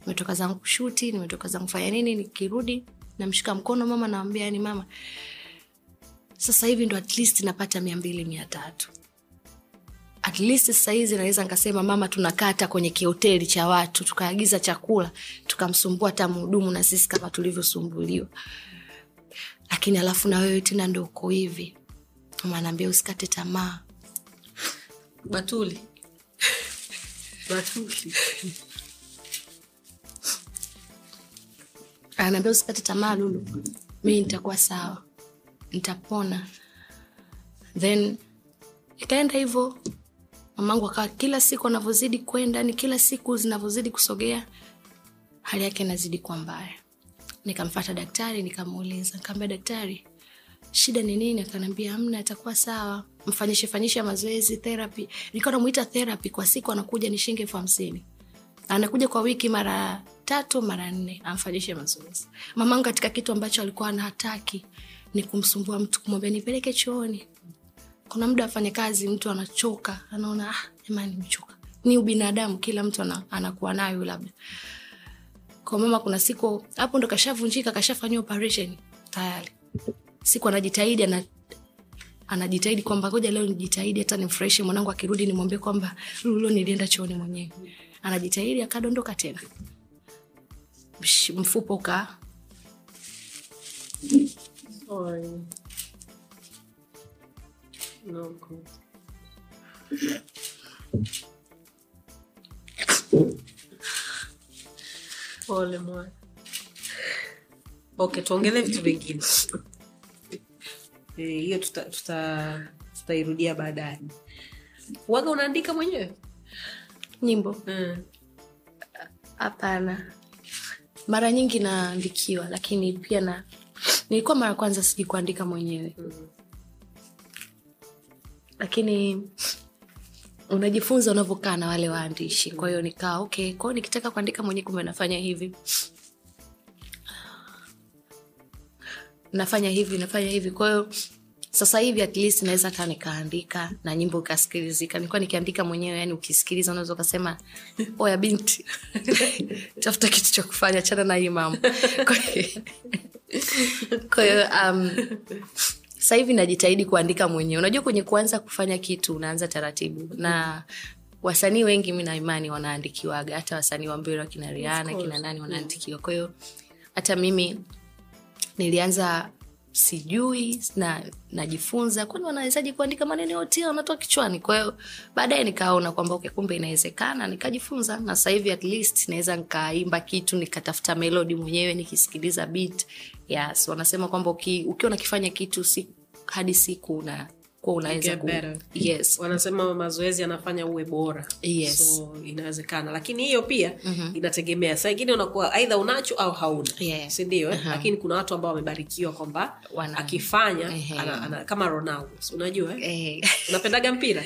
S3: Nimetoka zangu kushuti nimetoka zangu fanya nini nikirudi namshika mkono mama nawambia yani mama. Sasa hivi ndo at least napata mia mbili mia tatu. At least sasa naweza nikasema mama tunakaa hata kwenye kihoteli cha watu tukaagiza chakula tukamsumbua hata mhudumu na sisi kama tulivyosumbuliwa. Lakini alafu na wewe tena ndo uko hivi. Mama naambia usikate tamaa
S2: batuli. Batuli.
S3: Anaambia usikate tamaa lulu. Mii nitakuwa sawa. Nitapona. Then ikaenda hivyo mamangu akawa kila siku anavyozidi kwenda ni kila siku zinavyozidi kusogea hali yake inazidi kuwa mbaya. Nikamfata daktari nikamuuliza nikaambia daktari shida ni nini? Akaniambia amna atakuwa sawa. Mfanyishe fanyishe mazoezi therapy. Nilikuwa namuita therapy kwa siku anakuja ni shilingi elfu hamsini. Anakuja kwa wiki mara tatu mara nne amfanyishe mazoezi. Mamangu katika kitu ambacho alikuwa anahataki ni kumsumbua mtu kumwambia nipeleke chooni. Kuna muda afanya kazi mtu anachoka. Anaona ah, jamani nimechoka. Ni ubinadamu kila mtu anakuwa nayo labda. Kwa mama kuna siku hapo ndo kashavunjika kashafanyia operation tayari siku anajitahidi ana, anajitahidi kwamba ngoja leo nijitahidi hata nimfurahishe mwanangu akirudi nimwambie kwamba lulo nilienda chooni mwenyewe. Anajitahidi akadondoka tena. Mfupo
S2: ka No okay tuongelee vitu vingine hiyo tuta- tuta- tutairudia baadaye. Waga unaandika mwenyewe?
S3: Nyimbo.
S2: Mm.
S3: hapana. Mara nyingi naandikiwa lakini pia na nilikuwa mara kwanza siji kuandika mwenyewe. Lakini unajifunza unavyokaa na wale waandishi. Kwa hiyo nikaa okay kwao nikitaka kuandika mwenyewe kumbe nafanya hivi nafanya hivi nafanya hivi. Kwa hiyo sasa hivi at least naweza hata nikaandika na nyimbo ikasikilizika nilikuwa nikiandika mwenyewe yani ukisikiliza unaweza ukasema oya binti. Tafuta kitu cha kufanya chana na hii mama Kwa hiyo- kwa hiyo um, sasa hivi najitahidi kuandika mwenyewe. Unajua kwenye kuanza kufanya kitu unaanza taratibu. Na wasanii wengi mi naimani wanaandikiwaga. Hata wasanii wa mbele wakina riana kina nani wanaandikiwa. Kwahiyo hata mimi nilianza sijui na najifunza. Kwani wanawezaji kuandika maneno yote wanatoa kichwani? Kwa hiyo baadaye nikaona kwamba okay, kumbe inawezekana. Nikajifunza. Na sasa hivi at least naweza nikaimba kitu nikatafuta melodi mwenyewe nikisikiliza beat. Yes wanasema kwamba uki, ukiwa unakifanya kitu siku hadi siku una kuwa unaweza ku, yes
S2: wanasema mazoezi yanafanya uwe bora
S3: Yes.
S2: so inawezekana lakini hiyo pia mm-hmm. inategemea saa ingine unakuwa aidha unacho au hauna
S3: Yeah.
S2: sindio eh?
S3: Aha.
S2: lakini kuna watu ambao wamebarikiwa kwamba akifanya ana, ana, kama ronaldo unajua eh?
S3: eh,
S2: unapendaga mpira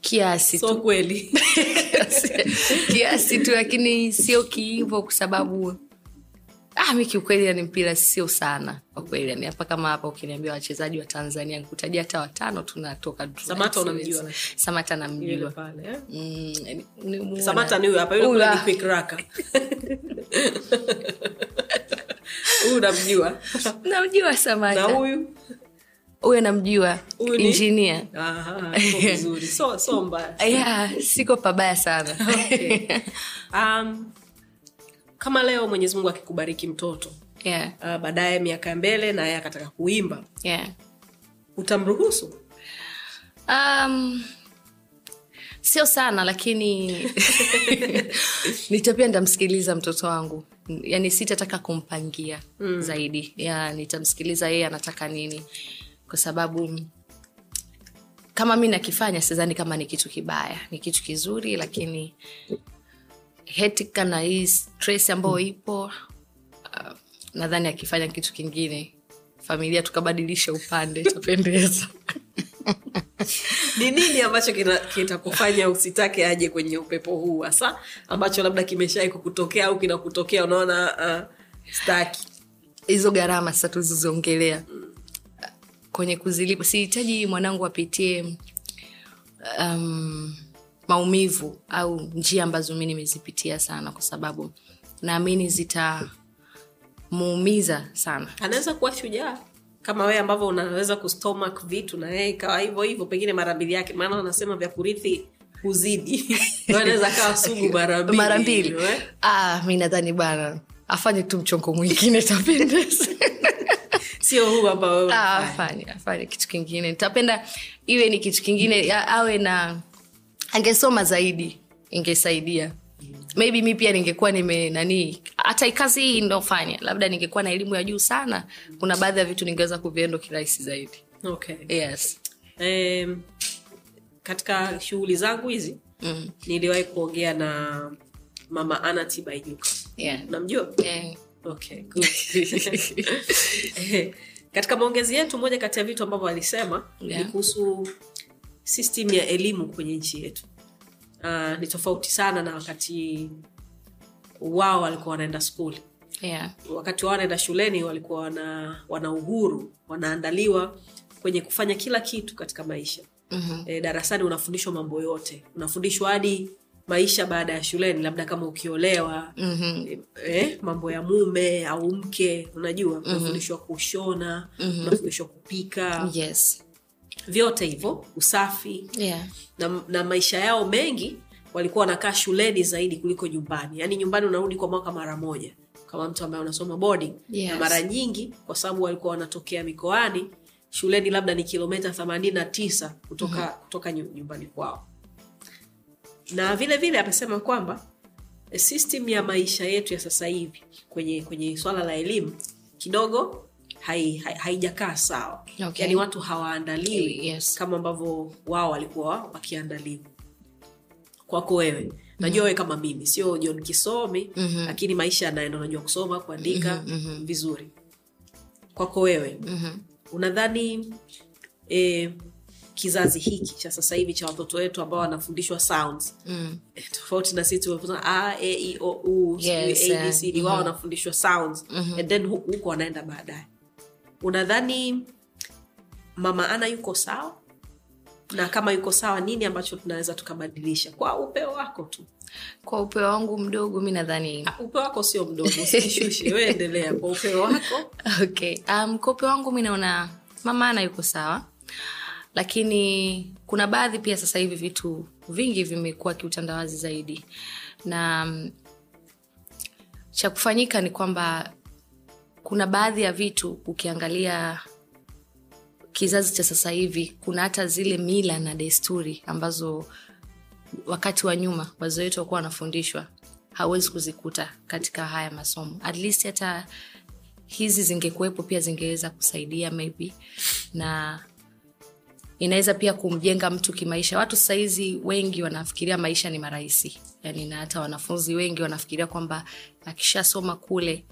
S3: kiasi
S2: so
S3: tu
S2: kweli
S3: kiasi tu lakini sio kiivo kwa sababu ah, mi kiukweli yani mpira sio sana kwa kweli yani hapa kama hapa ukiniambia wachezaji wa tanzania nikutajia hata watano tunatoka tu.
S2: Samata unamjua,
S3: samata namjua.
S2: Pale eh?
S3: Mm, ni- ni- muona.
S2: samata ni huyo hapa yule ni quick raka. Huyu unamjua?
S3: Namjua
S2: na
S3: samata
S2: huyu
S3: huyo namjua injinia
S2: Aha, iko vizuri. So, so mbaya.
S3: Yeah, siko pabaya sana.
S2: Okay. um, kama leo mwenyezi mungu akikubariki mtoto
S3: yeah,
S2: uh, baadaye miaka ya mbele naye akataka kuimba.
S3: Yeah.
S2: utamruhusu?
S3: Um, sio sana lakini nitapia nitamsikiliza mtoto wangu. Yani sitataka kumpangia mm. zaidi. Ya nitamsikiliza yeye anataka nini. Kwa sababu kama mi nakifanya sidhani kama ni kitu kibaya. Ni kitu kizuri lakini hetika na hii stress ambayo ipo uh, nadhani akifanya kitu kingine familia tukabadilisha upande itapendeza
S2: ni nini ambacho kitakufanya kitakufanya usitake aje kwenye upepo huu hasa ambacho labda kimeshai kukutokea au kinakutokea unaona uh, staki?
S3: Hizo gharama sasa tulizoziongelea. Kwenye kuzilipa sihitaji mwanangu apitie um, maumivu au njia ambazo mi nimezipitia sana kwa sababu naamini zitamuumiza sana.
S2: Anaweza kuwa shujaa kama wewe ambavyo unaweza kustomak vitu na yeye ikawa hivyo hivyo pengine mara mbili yake maana wanasema vya kurithi huzidi. Anaweza kawa sugu mara mbili.
S3: Ah, mi nadhani bana afanye tu mchongo mwingine tapendeza
S2: sio huu ambao
S3: Ah, afanye afanye kitu kingine. Tapenda iwe ni kitu kingine ya- awe na angesoma zaidi ingesaidia maybe mi pia ningekuwa nime nani hata kazi hii ndofanya labda ningekuwa na elimu ya juu sana kuna baadhi ya vitu ningeweza kuviendo kirahisi zaidi
S2: okay.
S3: yes
S2: um, katika shughuli zangu hizi
S3: mm.
S2: niliwahi kuongea na mama ana tibaijuka
S3: yeah.
S2: namjua
S3: Yeah.
S2: okay. Eh, katika maongezi yetu moja kati ya vitu ambavyo alisema
S3: Yeah.
S2: ni kuhusu system ya elimu kwenye nchi yetu. Uh, ni tofauti sana na wakati wao walikuwa wanaenda skuli
S3: Yeah.
S2: wakati wao wanaenda shuleni walikuwa wana, wana uhuru wanaandaliwa kwenye kufanya kila kitu katika maisha.
S3: Mhm.
S2: e, darasani unafundishwa mambo yote. Unafundishwa hadi maisha baada ya shuleni labda kama ukiolewa mm-hmm. eh, mambo ya mume au mke unajua unafundishwa kushona unafundishwa kupika.
S3: Yes
S2: vyote hivyo usafi
S3: yeah.
S2: na, na maisha yao mengi walikuwa wanakaa shuleni zaidi kuliko nyumbani yaani nyumbani unarudi kwa mwaka mara moja kama mtu ambaye unasoma boarding
S3: Yes.
S2: na mara nyingi kwa sababu walikuwa wanatokea mikoani shuleni labda ni kilomita themanini na tisa kutoka, kutoka nyumbani kwao na vile vile amesema kwamba eh, system ya maisha yetu ya sasa hivi kwenye kwenye swala la elimu kidogo hai- hai- haijakaa sawa
S3: Okay.
S2: yani watu hawaandaliwi
S3: Yes.
S2: kama ambavyo wao walikuwa wakiandaliwa kwako wewe najua wewe kama mimi sio john kisomi
S3: Mhm.
S2: lakini maisha yanaenda unajua kusoma kuandika
S3: Mhm,
S2: vizuri kwako wewe
S3: Mhm.
S2: unadhani eh, kizazi hiki cha sasa hivi cha watoto wetu ambao wanafundishwa sounds
S3: Mm.
S2: eh, tofauti na sisi tumefunza a e i o u
S3: Yes,
S2: sijui,
S3: eh,
S2: wao wanafundishwa sounds
S3: Mhm.
S2: and then hu- huko wanaenda baadaye unadhani mama ana yuko sawa? Na kama yuko sawa nini ambacho tunaweza tukabadilisha? Kwa upeo wako tu.
S3: Kwa upeo wangu mdogo mi nadhani
S2: Ah, upeo wako sio mdogo usishushe we endelea kwa upeo wako.
S3: Okay um, kwa upeo wangu mi naona mama ana yuko sawa. Lakini kuna baadhi pia sasa hivi vitu vingi vimekuwa kiutandawazi zaidi. Na mm, cha kufanyika ni kwamba kuna baadhi ya vitu ukiangalia kizazi cha sasa hivi kuna hata zile mila na desturi ambazo wakati wa nyuma wazee wetu wakuwa wanafundishwa hawezi kuzikuta katika haya masomo. At least hata hizi zingekuwepo pia zingeweza kusaidia maybe na inaweza pia kumjenga mtu kimaisha. Watu sahizi wengi wanafikiria maisha ni marahisi. Yani na hata wanafunzi wengi wanafikiria kwamba akishasoma kule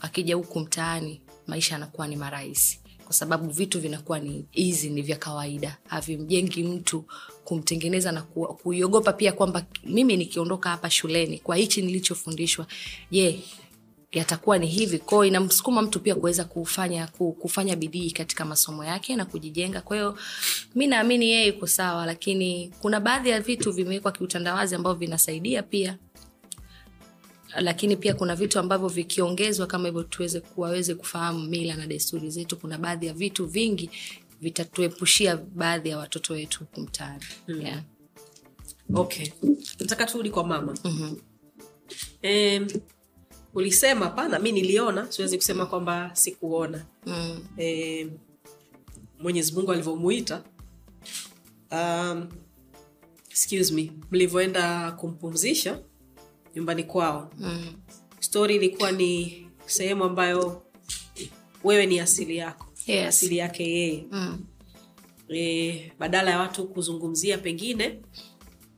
S3: akija huku mtaani maisha yanakuwa ni marahisi. Kwa sababu vitu vinakuwa ni easy ni vya kawaida. Havimjengi mtu kumtengeneza na ku- kuiogopa pia kwamba mimi nikiondoka hapa shuleni kwa hichi nilichofundishwa je yatakuwa ni hivi? Kwao inamsukuma mtu pia kuweza kufanya ku- kufanya bidii katika masomo yake na kujijenga. Kwa hiyo mi naamini yeye yuko sawa lakini kuna baadhi ya vitu vimewekwa kiutandawazi ambavyo vinasaidia pia lakini pia kuna vitu ambavyo vikiongezwa kama hivyo tuweze waweze kufahamu mila na desturi zetu kuna baadhi ya vitu vingi vitatuepushia baadhi ya watoto wetu huku mtaani yeah.
S2: okay nataka turudi kwa mama
S3: Mhm.
S2: Em, ulisema pana mi niliona siwezi kusema kwamba sikuona
S3: Mm.
S2: Em, mwenyezi mungu alivyomuita um, excuse me mlivyoenda kumpumzisha nyumbani kwao
S3: Mm.
S2: stori ilikuwa ni sehemu ambayo wewe ni asili yako
S3: Yes.
S2: asili yake yeye
S3: Mm.
S2: e, badala ya watu kuzungumzia pengine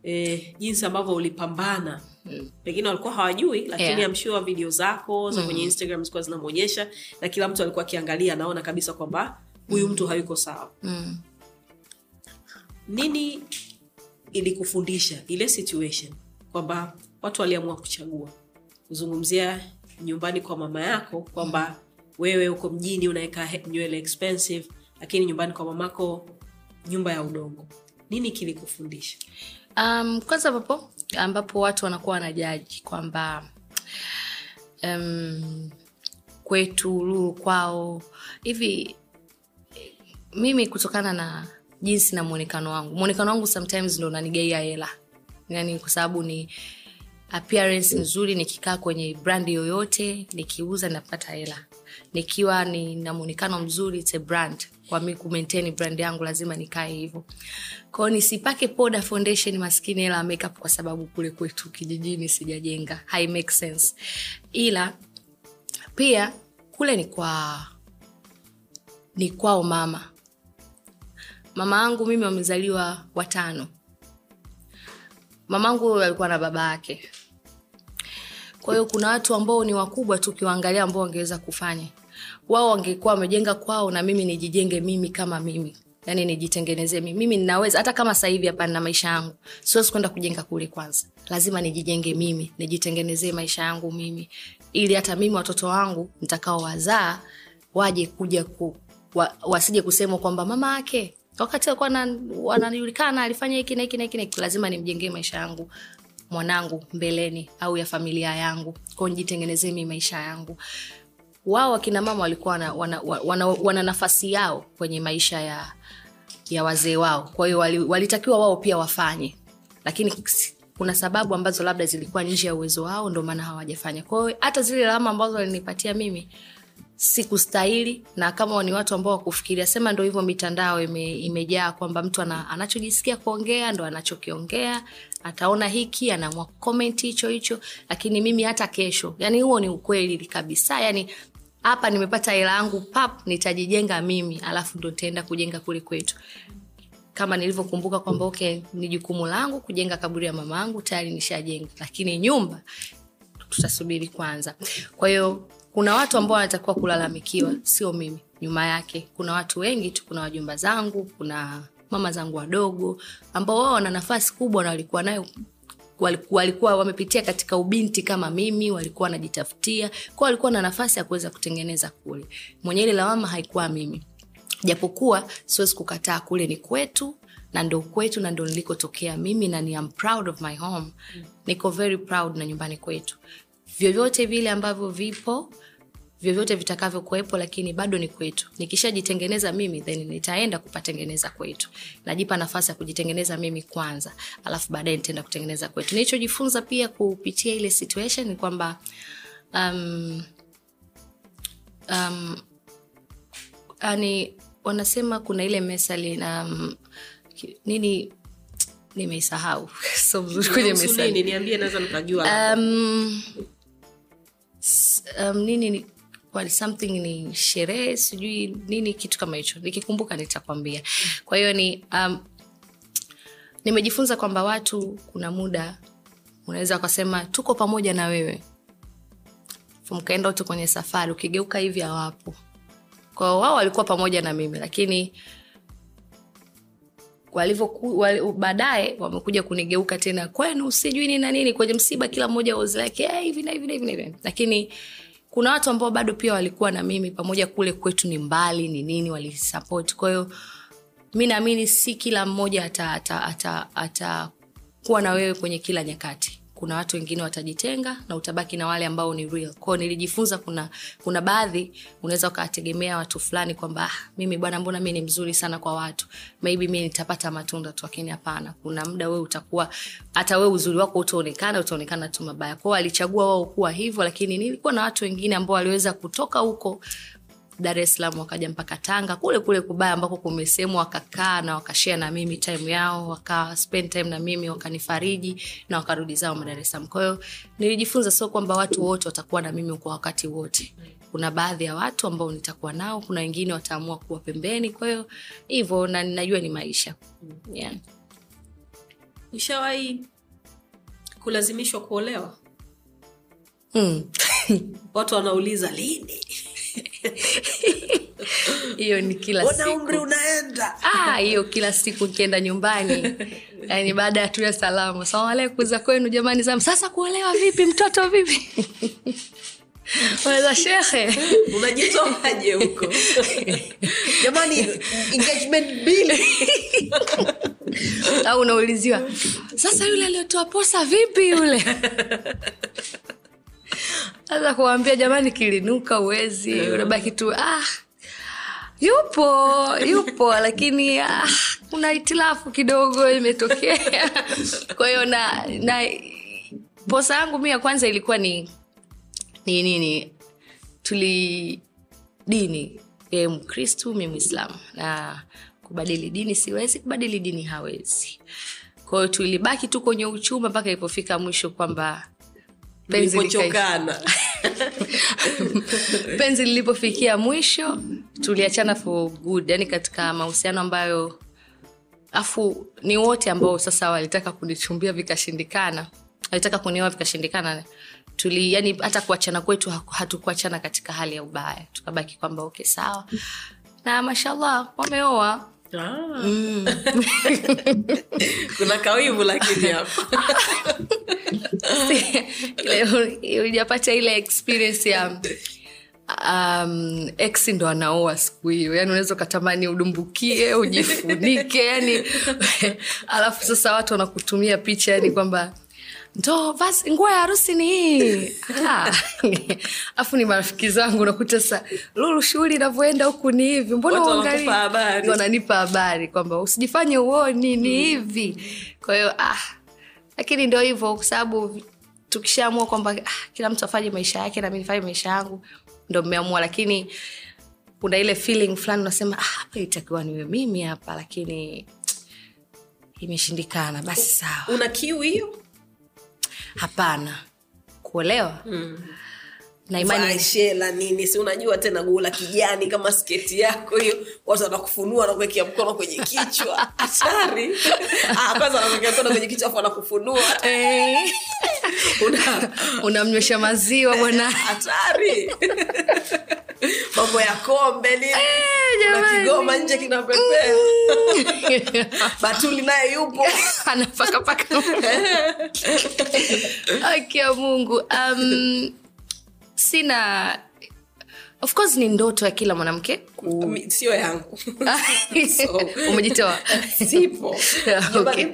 S2: e, jinsi ambavyo ulipambana mm. pengine walikuwa hawajui lakini
S3: Yeah.
S2: amshua video zako za kwenye instagram zilikuwa zinamwonyesha na kila mtu alikuwa akiangalia anaona kabisa kwamba huyu mtu hayuko sawa
S3: Mm.
S2: nini ilikufundisha ile situation kwamba watu waliamua kuchagua. Kuzungumzia nyumbani kwa mama yako kwamba wewe uko mjini unaweka nywele expensive lakini nyumbani kwa mamako nyumba ya udongo. Nini kilikufundisha?
S3: Um, kwanza papo ambapo watu wanakuwa wanajaji kwamba um, kwetu lulu kwao hivi mimi kutokana na jinsi na mwonekano wangu. Mwonekano wangu sometimes ndo unanigaia hela. Yani kwa sababu ni appearance nzuri nikikaa kwenye brandi yoyote nikiuza napata hela. Nikiwa nina mwonekano mzuri it's a brand. Kwa mi kumaintain brand yangu lazima nikae hivyo. Kwao nisipake poda foundation maskini hela makeup kwa sababu kule kwetu kijijini sijajenga. Hai make sense. Ila pia kule ni kwa ni kwao mama. Mama yangu mimi wamezaliwa watano. Mamangu alikuwa na baba yake kwa hiyo kuna watu ambao ni wakubwa tu ukiwaangalia ambao wangeweza kufanya. Wao wangekuwa wamejenga kwao na mimi nijijenge mimi kama mimi. Yani nijitengenezee mimi. Mimi ninaweza hata kama sasa hapa nina maisha yangu. Siwezi kwenda kujenga kule kwanza. Lazima nijijenge mimi nijitengenezee maisha yangu mimi. Ili hata mimi watoto wangu nitakao wazaa waje kuja ku, wa, wasije kusema kwamba mama yake wakati alikuwa wanajulikana alifanya hiki na hiki na hiki lazima nimjengee maisha yangu mwanangu mbeleni au ya familia yangu kwao nijitengenezee mi maisha yangu. Wao wakina mama walikuwa wana, wana, wana, wana nafasi yao kwenye maisha ya ya wazee wao. Kwa hiyo wali- wao pia wafanye. Lakini kuna sababu ambazo labda zilikuwa nje ya uwezo wao ndio maana hawajafanya. Kwa hiyo hata zile lawama ambazo walinipatia mimi sikustahili. Na kama ni watu ambao wakufikiria sema ndo hivyo mitandao ime, imejaa kwamba mtu ana, anachojisikia kuongea ndo anachokiongea ataona hiki anaamua comment hicho hicho lakini mimi hata kesho. Yani huo ni ukweli kabisa. Yani hapa nimepata hela yangu pap nitajijenga mimi alafu ndo nitaenda kujenga kule kwetu. Kama nilivyokumbuka kwamba okay ni jukumu langu kujenga kaburi ya mama yangu tayari nishajenga. Lakini nyumba tutasubiri kwanza. Kwa hiyo kuna watu ambao wanatakiwa kulalamikiwa sio mimi nyuma yake. Kuna watu wengi tu kuna wajumba zangu kuna mama zangu wadogo ambao wao wana nafasi kubwa na walikuwa nayo walikuwa, wamepitia katika ubinti kama mimi walikuwa wanajitafutia kwao walikuwa na nafasi ya kuweza kutengeneza kule. Mwenye ile lawama haikuwa mimi. Japokuwa siwezi kukataa kule ni kwetu na ndo kwetu na ndo nilikotokea mimi na ni am proud of my home. Niko very proud na nyumbani kwetu. Vyovyote vile ambavyo vipo vyovyote vitakavyokuwepo lakini bado ni kwetu. Nikishajitengeneza mimi then nitaenda kupatengeneza kwetu. Najipa nafasi ya kujitengeneza mimi kwanza alafu baadaye nitaenda kutengeneza kwetu. Nilichojifunza pia kupitia ile situation ni kwamba um, um, ani wanasema kuna ile mesali na um, nini nimeisahau so mzuri kwenye
S2: niambie naweza nikajua
S3: um, um, nini ni something ni sherehe sijui nini kitu kama hicho. Nikikumbuka nitakwambia. Kwa hiyo ni um, nimejifunza kwamba watu kuna muda unaweza ukasema tuko pamoja na wewe. Mkaenda wote kwenye safari ukigeuka hivi hawapo. Kwao wao walikuwa pamoja na mimi lakini baadaye wamekuja kunigeuka tena kwenu sijui ni na nini kwenye msiba kila mmoja was like hey, hivi na hivi na hivi na hivi. Lakini kuna watu ambao bado pia walikuwa na mimi pamoja kule kwetu ni mbali ni nini walisupport. Kwa hiyo mi naamini si kila mmoja atakuwa ata, ata, ata na wewe kwenye kila nyakati kuna watu wengine watajitenga na utabaki na wale ambao ni real. Kwao nilijifunza kuna kuna baadhi unaweza ukawategemea watu fulani kwamba ah, mimi bwana mbona mi ni mzuri sana kwa watu? Maybe mi nitapata matunda tu lakini hapana. Kuna muda wewe utakuwa hata wewe uzuri wako utaonekana utaonekana tu mabaya. Kwao walichagua wao kuwa hivyo lakini nilikuwa na watu wengine ambao waliweza kutoka huko dar es salaam wakaja mpaka tanga. Kule kule kubaya ambako kumesemwa wakakaa na wakashea na mimi time yao waka spend time na mimi wakanifariji na wakarudi zao dar es salaam. Kwa hiyo nilijifunza sio kwamba watu wote watakuwa na mimi kwa wakati wote. Kuna baadhi ya watu ambao nitakuwa nao kuna wengine wataamua kuwa pembeni. Kwa hiyo hivyo na ninajua ni maisha. Yeah.
S2: ushawahi kulazimishwa kuolewa?
S3: Hmm.
S2: watu wanauliza lini
S3: hiyo ni kila
S2: ona
S3: siku.
S2: umri unaenda.
S3: Ah, kila siku nikienda nyumbani. Yani baada ya tu ya salamu. Salamu alaikum za kwenu jamani zamu sasa kuolewa vipi mtoto vipi? Weza shehe
S2: unajitoaje huko? Jamani engagement bill
S3: au unauliziwa sasa yule aliyotoa posa vipi yule sasa kuwambia jamani kilinuka uwezi unabaki tu ah yupo yupo lakini ah, kuna hitilafu kidogo imetokea. Kwa hiyo na, na posa yangu mi ya kwanza ilikuwa ni ni nini? Tuli dini yeye mkristu mi mwislamu na kubadili dini siwezi kubadili dini hawezi. Kwa hiyo tulibaki tu kwenye uchumba mpaka ilipofika mwisho kwamba penzi
S2: lipochokana
S3: penzi lilipofikia mwisho tuliachana for good yani katika mahusiano ambayo afu ni wote ambao sasa walitaka kunichumbia vikashindikana walitaka kunioa vikashindikana tuli yani hata kuachana kwetu hatukuachana katika hali ya ubaya. Tukabaki kwamba okay sawa. Na mashallah wameoa
S2: Ah. kuna kawivu lakini hapo.
S3: Ujapata ile experience ya um, x ndo anaoa siku hiyo. Yani unaweza ukatamani udumbukie ujifunike yani alafu sasa watu wanakutumia picha yani kwamba ndo basi nguo ya harusi ni hii. Afu ni marafiki zangu nakuta sa lulu shughuli inavyoenda huku ni hivi. Mbona uangalii?" wananipa habari kwamba usijifanye uoni ni hivi. Kwa hiyo ah, lakini ndio hivyo kwa sababu tukishaamua kwamba ah, kila mtu afanye maisha yake nami nifanye maisha yangu ndo mmeamua. Lakini kuna ile feeling fulani unasema "Ah, hapa itakiwa niwe mimi hapa lakini imeshindikana. Basi sawa.
S2: una kiu hiyo
S3: hapana. Kuolewa? Na imani
S2: faishela nini? si unajua tena guu la kijani kama sketi yako hiyo. Watu wanakufunua nakuwekea mkono kwenye kichwa. Hatari. Ah, kwanza wanakuwekea mkono kwenye kichwa afu wanakufunua.
S3: Unamnywesha
S2: Una-
S3: maziwa bwana.
S2: Hatari mambo ya kombe ni kigoma nje kinapepea. Batuli naye yupo.
S3: Anapakapaka mungu. Um, sina of course ni ndoto ya kila mwanamke ku-
S2: sio yangu.
S3: Umejitoa.
S2: sipo.
S3: Okay.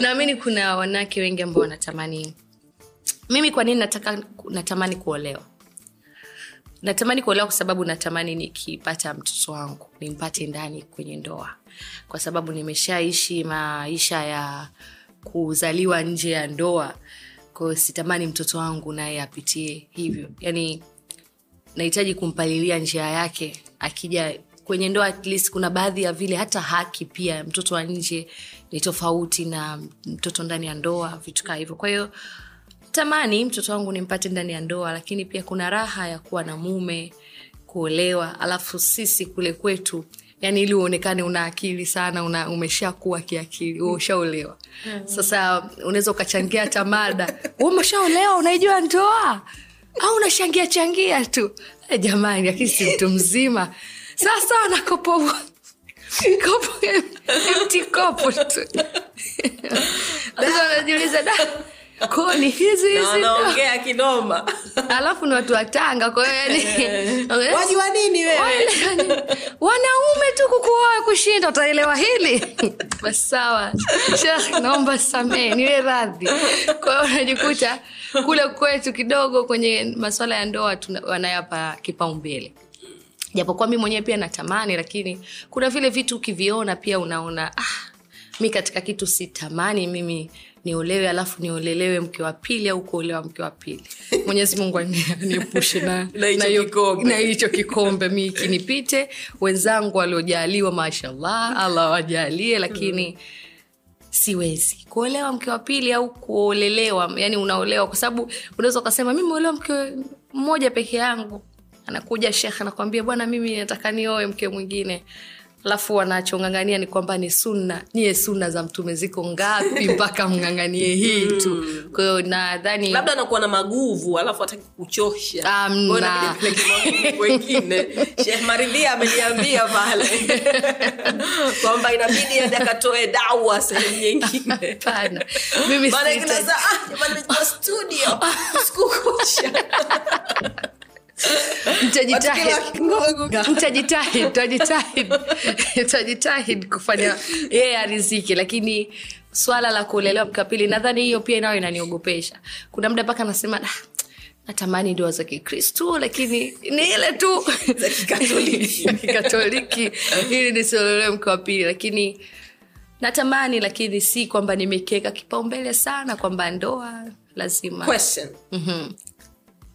S3: naamini kuna wanawake wengi ambao wanatamani mimi kwa nini nataka natamani kuolewa? Natamani kuolewa kwa sababu natamani nikipata mtoto wangu nimpate ndani kwenye ndoa. Kwa sababu nimeshaishi maisha ya kuzaliwa nje ya ndoa kwayo sitamani mtoto wangu naye apitie hivyo. Yani nahitaji kumpalilia njia yake akija kwenye ndoa at least kuna baadhi ya vile hata haki pia mtoto wa nje ni tofauti na mtoto ndani ya ndoa vitu kaa hivyo. Kwa hiyo tamani mtoto wangu nimpate ndani ya ndoa lakini pia kuna raha ya kuwa na mume kuolewa alafu sisi kule kwetu yani ili uonekane una akili sana una, umeshakuwa kiakili ushaolewa. Sasa unaweza ukachangia hata mada. "Wewe umeshaolewa unaijua ndoa? Au unashangia changia tu? E, jamani lakini si mtu mzima. Sasa wanakopo kopo empty kopo tu. Najiuliza da koni hizi hizi
S2: wanaongea kinoma.
S3: Alafu ni watu watanga kwa hiyo yani
S2: wajua nini wewe?
S3: Wanaume tu kukuoa kushinda utaelewa hili? Basi sawa. Naomba samee niwe radhi. Kwa hiyo unajikuta kule kwetu kidogo kwenye maswala ya ndoa wanayapa kipaumbele. Japokuwa mi mwenyewe pia natamani lakini kuna vile vitu ukiviona pia unaona ah, mi katika kitu sitamani mimi niolewe alafu niolelewe mke wa pili au kuolewa mke wa pili. Mwenyezi mungu aniepushe na
S2: Na hicho
S3: na
S2: kikombe.
S3: mi kinipite. Wenzangu waliojaliwa mashallah allah wajalie lakini siwezi. Kuolewa mke wa pili au kuolelewa yani unaolewa kwa sababu unaweza ukasema mi meolewa mke mmoja peke yangu. Anakuja shekh anakwambia bwana mimi nataka nioe mke mwingine alafu wanachongangania ni kwamba ni sunna. Nyie sunna za mtume ziko ngapi mpaka mng'ang'anie hii tu? Kwahiyo nadhani
S2: labda anakuwa na maguvu alafu ataki kuchosha. Maguvu wengine. Shekh maridhia ameniambia pale. Kwamba inabidi aje akatoe dawa sehemu nyingine.
S3: Mimi
S2: ah, studio. Sikukucha
S3: Nitajitahidi kufanya yeye ariziki. Lakini swala la kuolelewa mkapili pili nadhani hiyo pia nayo inaniogopesha. Kuna muda mpaka nasema "Ah, natamani ndoa za kikristu lakini ni ile tu.
S2: Kikatoliki.
S3: Ili nisiolewe mke wa pili. Lakini natamani lakini si kwamba nimekeka kipaumbele sana kwamba ndoa lazima.
S2: Question.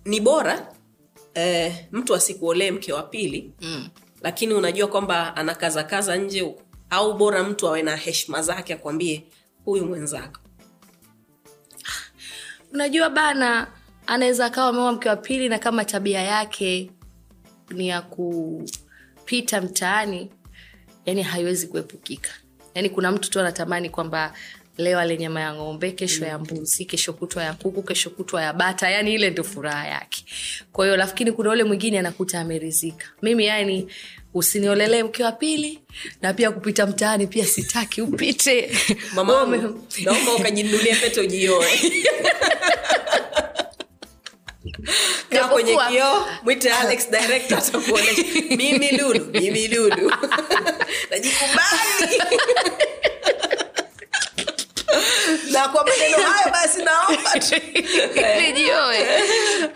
S2: Ni bora eh, mtu asikuolee mke wa pili
S3: Mm.
S2: lakini unajua kwamba anakazakaza nje huko. Au bora mtu awe na heshima zake akwambie huyu mwenzako.
S3: Unajua bana anaweza akawa ameoa mke wa pili na kama tabia yake ni ya kupita mtaani yani haiwezi kuepukika. Yani kuna mtu tu anatamani kwamba leo ale nyama ya ng'ombe kesho ya mbuzi kesho kutwa ya kuku kesho kutwa ya bata. Yani ile ndio furaha yake. Kwa hiyo lakini kuna ule mwingine anakuta amerizika mimi yani usiniolelee mke wa pili na pia kupita mtaani pia sitaki upite.
S2: Mama naomba ukajinunulie pete ujioe kaa kwenye kioo mwite alex director atakuonesha mimi lulu mimi lulu najikubali na kwa maneno hayo basi naomba tu.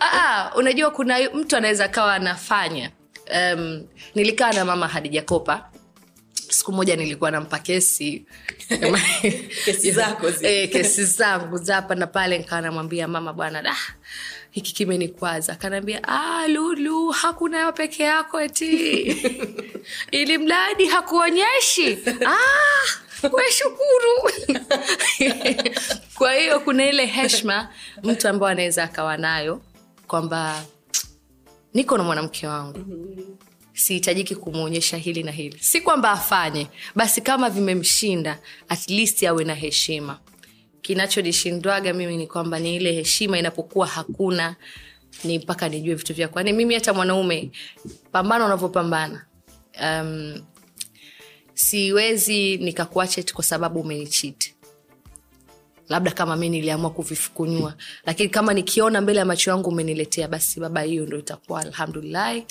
S3: Ah, unajua kuna mtu anaweza kawa anafanya. Um, nilikaa na mama hadijakopa siku moja nilikuwa nampa kesi.
S2: Kesi zako
S3: e, kesi zangu za hapa na pale. Nikawa namwambia mama bwana da hiki kimenikwaza. Akanaambia "Ah, lulu hakuna peke yako eti. Ili mradi hakuonyeshi. Ah, we kwa hiyo kuna ile heshma mtu ambao anaweza akawa nayo kwamba niko na mwanamke wangu. Sihitajiki kumwonyesha hili na hili. Si kwamba afanye basi kama vimemshinda at least awe na heshima. Kinachonishindwaga mimi ni kwamba ni ile heshima inapokuwa hakuna ni mpaka nijue vitu vyako yani mimi hata mwanaume pambana unavyopambana. Um, siwezi nikakuacha kwa sababu umenichiti labda kama mi niliamua kuvifukunyua lakini kama nikiona mbele ya macho yangu umeniletea basi baba hiyo ndo itakuwa alhamdulillahi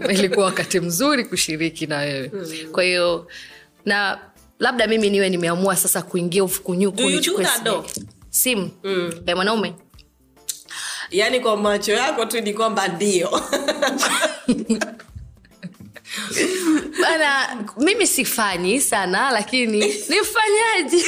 S3: ilikuwa wakati mzuri kushiriki na wewe. Kwa hiyo na labda mimi niwe nimeamua sasa kuingia ufukunyuku simu. simu ya mwanaume?
S2: Yaani kwa macho yako tu ni kwamba ndio
S3: bana mimi sifanyi sana lakini nifanyaji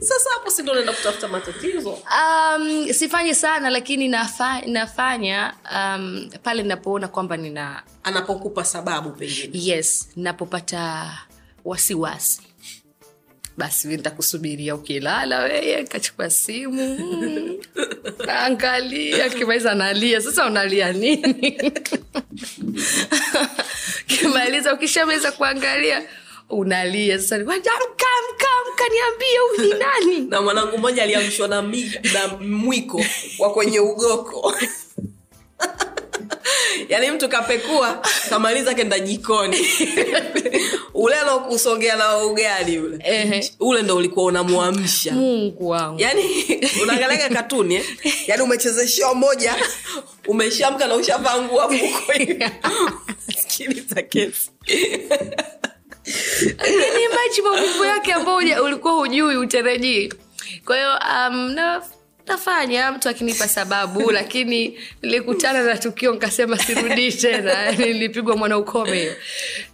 S2: sasa hapo si ndo naenda kutafuta matatizo?
S3: Um, sifanyi sana lakini nafa, nafanya um, pale napoona kwamba nina
S2: anapokupa sababu pengine.
S3: Yes napopata wasiwasi basi nitakusubiria ukilala weye kachukua simu. Naangalia kimaliza nalia. Sasa unalia nini? Kimaliza ukishamaliza kuangalia unalia. Sasa amka amka amka niambie huyu ni nani?
S2: Na mwanangu mmoja aliamshwa na, na mwiko wa kwenye ugoko yaani mtu kapekua kamaliza kenda jikoni. Ule alokusongea na ugali ule
S3: Ehe.
S2: ule ndo ulikuwa unamwamsha.
S3: Mungu wangu.
S2: Yaani unaangaliaga katuni eh? yaani umechezeshia moja umeshamka na ushavaa nguo sikiliza kesi.
S3: Lakini machi maumivu yake ambao ulikuwa hujui utarajii kwa hiyo um, na nafanya mtu akinipa sababu lakini nilikutana na tukio nikasema sirudii tena nilipigwa mwana ukome hiyo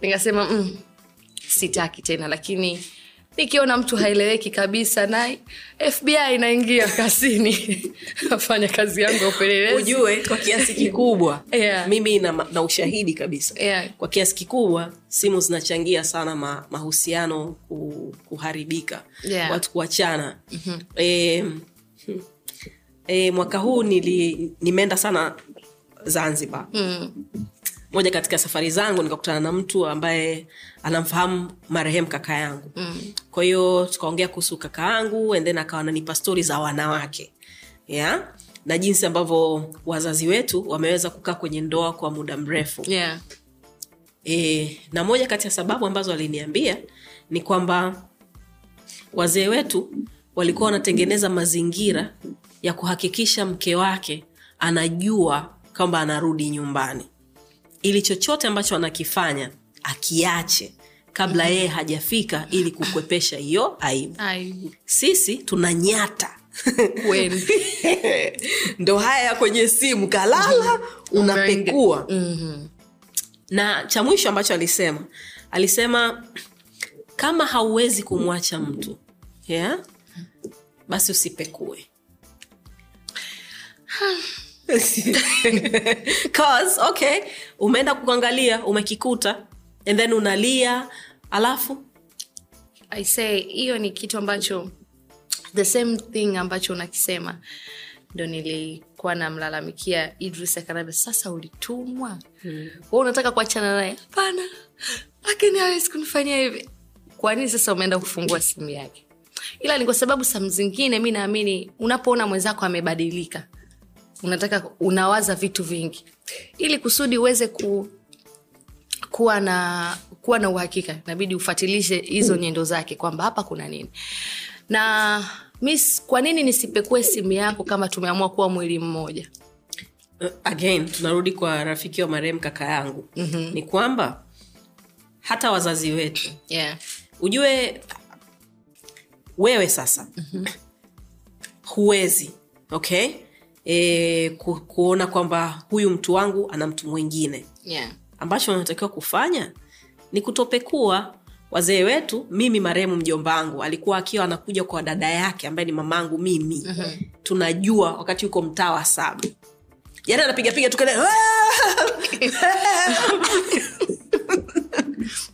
S3: nikasema mm, sitaki tena lakini nikiona mtu haeleweki kabisa na fbi inaingia kasini afanya kazi yangu ya upelelezi
S2: ujue kwa kiasi kikubwa
S3: Yeah.
S2: mimi na, na ushahidi kabisa
S3: Yeah.
S2: kwa kiasi kikubwa simu zinachangia sana ma, mahusiano kuharibika
S3: Yeah.
S2: watu kuachana mm-hmm. e, e, mwaka huu nili nimeenda sana zanzibar
S3: mm.
S2: moja katika safari zangu nikakutana na mtu ambaye anamfahamu marehemu kaka yangu mm. kwa hiyo tukaongea kuhusu kaka yangu and then akawa nanipa stori za wanawake yeah? na jinsi ambavyo wazazi wetu wameweza kukaa kwenye ndoa kwa muda mrefu
S3: yeah.
S2: e, na moja kati ya sababu ambazo aliniambia ni kwamba wazee wetu walikuwa wanatengeneza mazingira ya kuhakikisha mke wake anajua kwamba anarudi nyumbani. Ili chochote ambacho anakifanya akiache kabla yeye hajafika ili kukwepesha hiyo aibu. Sisi tuna
S3: nyata.
S2: Ndo haya kwenye simu. Kalala unapekua.
S3: Mhm.
S2: na cha mwisho ambacho alisema alisema kama hauwezi kumwacha mtu yeah? basi usipekue 'Cause, okay umeenda kuangalia umekikuta and then unalia alafu?
S3: I say hiyo ni kitu ambacho the same thing ambacho unakisema. Ndo nilikuwa namlalamikia idris akanaambia sasa ulitumwa? Hmm. wa unataka kuachana naye? Hapana lakini awezi kunifanyia hivi. Kwa nini sasa umeenda kufungua simu yake? Ila ni kwa sababu sam zingine mi naamini unapoona mwenzako amebadilika unataka unawaza vitu vingi ili kusudi uweze ku kuwa na kuwa na uhakika inabidi ufuatilishe hizo nyendo zake kwamba hapa kuna nini na mis kwa nini nisipekue simu yako kama tumeamua kuwa mwili mmoja
S2: uh, again tunarudi kwa rafiki wa marehemu kaka yangu mm-hmm. ni kwamba hata wazazi wetu
S3: yeah.
S2: ujue wewe sasa mm-hmm. huwezi okay e, ku, kuona kwamba huyu mtu wangu ana mtu mwingine
S3: Yeah.
S2: ambacho unatakiwa kufanya ni kutopekua wazee wetu mimi marehemu mjomba wangu alikuwa akiwa anakuja kwa dada yake ambaye ni mamangu mimi mm-hmm. tunajua wakati yuko mtaa wa saba yani anapigapiga tukale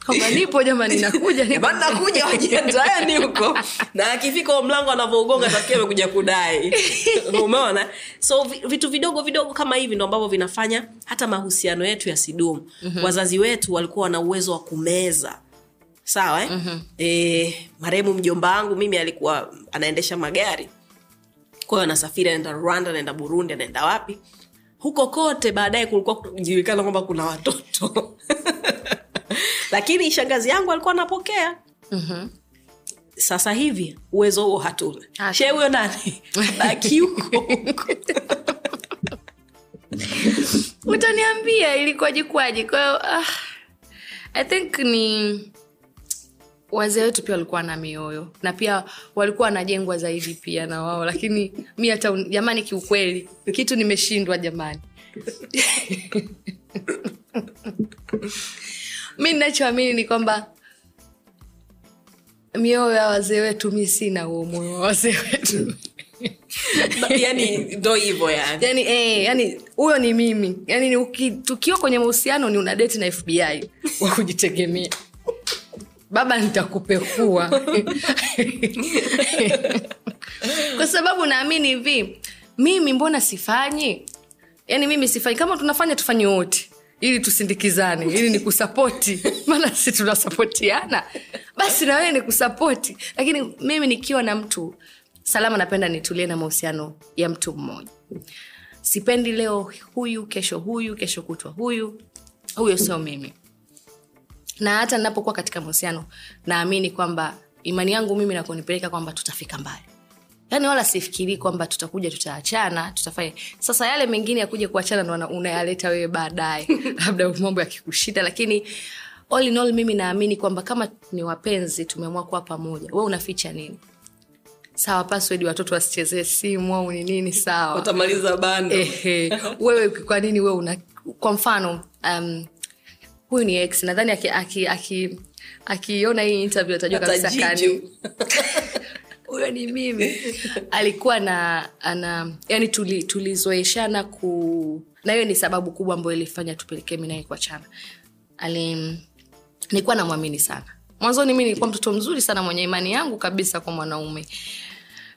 S3: kwamba nipo jamani nakuja.
S2: Jamani, nakuja wajiandaeni huko. Na akifika huo mlango anavyougonga tafikia amekuja kudai. Umeona? So vitu vidogo vidogo kama hivi ndo ambavyo vinafanya hata mahusiano yetu yasidumu. Mm-hmm. wazazi wetu walikuwa wana uwezo wa kumeza. Sawa eh? mm-hmm. e, marehemu mjomba wangu mimi alikuwa anaendesha magari. Kwa anasafiri anaenda rwanda anaenda burundi anaenda wapi? Huko kote baadaye kulikuwa kujulikana kwamba kuna watoto lakini shangazi yangu alikuwa anapokea.
S3: Mhm.
S2: sasa hivi uwezo huo hatuna.
S3: Hatuna.
S2: she huyo nani? Baki huko huko.
S3: utaniambia ilikuwaje kwaje kwahiyo uh, i think ni wazee wetu pia walikuwa na mioyo. Na pia walikuwa wanajengwa zaidi pia na wao. Lakini mi hata jamani kiukweli kitu nimeshindwa jamani mi nachoamini ni kwamba mioyo ya wazee wetu mi sina huo moyo wa wazee wetu.
S2: Yani ndo hivo yani.
S3: Yani eh, yani huyo ni mimi. Yani uki, tukiwa kwenye mahusiano ni una deti na fbi wa kujitegemea. Baba nitakupekua kwa sababu naamini hivi mimi mbona sifanyi? Yani mimi sifanyi. Kama tunafanya tufanye wote ili tusindikizane ili ni kusapoti maana si tunasapotiana. Basi na wewe ni kusapoti. Lakini mimi nikiwa na mtu salama napenda nitulie na mahusiano ya mtu mmoja. Sipendi leo huyu kesho huyu kesho kutwa huyu. Huyo sio mimi. Na hata ninapokuwa katika mahusiano naamini kwamba imani yangu mimi nakunipeleka kwamba tutafika mbali yaani wala sifikirii kwamba tutakuja tutaachana tutafanya. Sasa yale mengine ya kuja kuachana ndo unayaleta wewe baadaye. Labda mambo yakikushinda lakini all in all mimi naamini kwamba kama ni wapenzi tumeamua kuwa pamoja. We unaficha nini? Sawa password watoto wasichezee simu au ni nini? Sawa.
S2: Utamaliza bando.
S3: Ehe, wewe kwa nini wewe una kwa mfano um, huyu ni x nadhani aki, aki, aki akiona hii interview atajua kabisa kani huyo ni mimi. Alikuwa na ana yani tuli, tulizoeshana ku na hiyo ni sababu kubwa ambayo ilifanya tupelekee mi naye kuachana. Ali nilikuwa namwamini sana. Mwanzoni mi nilikuwa mtoto mzuri sana mwenye imani yangu kabisa kwa mwanaume.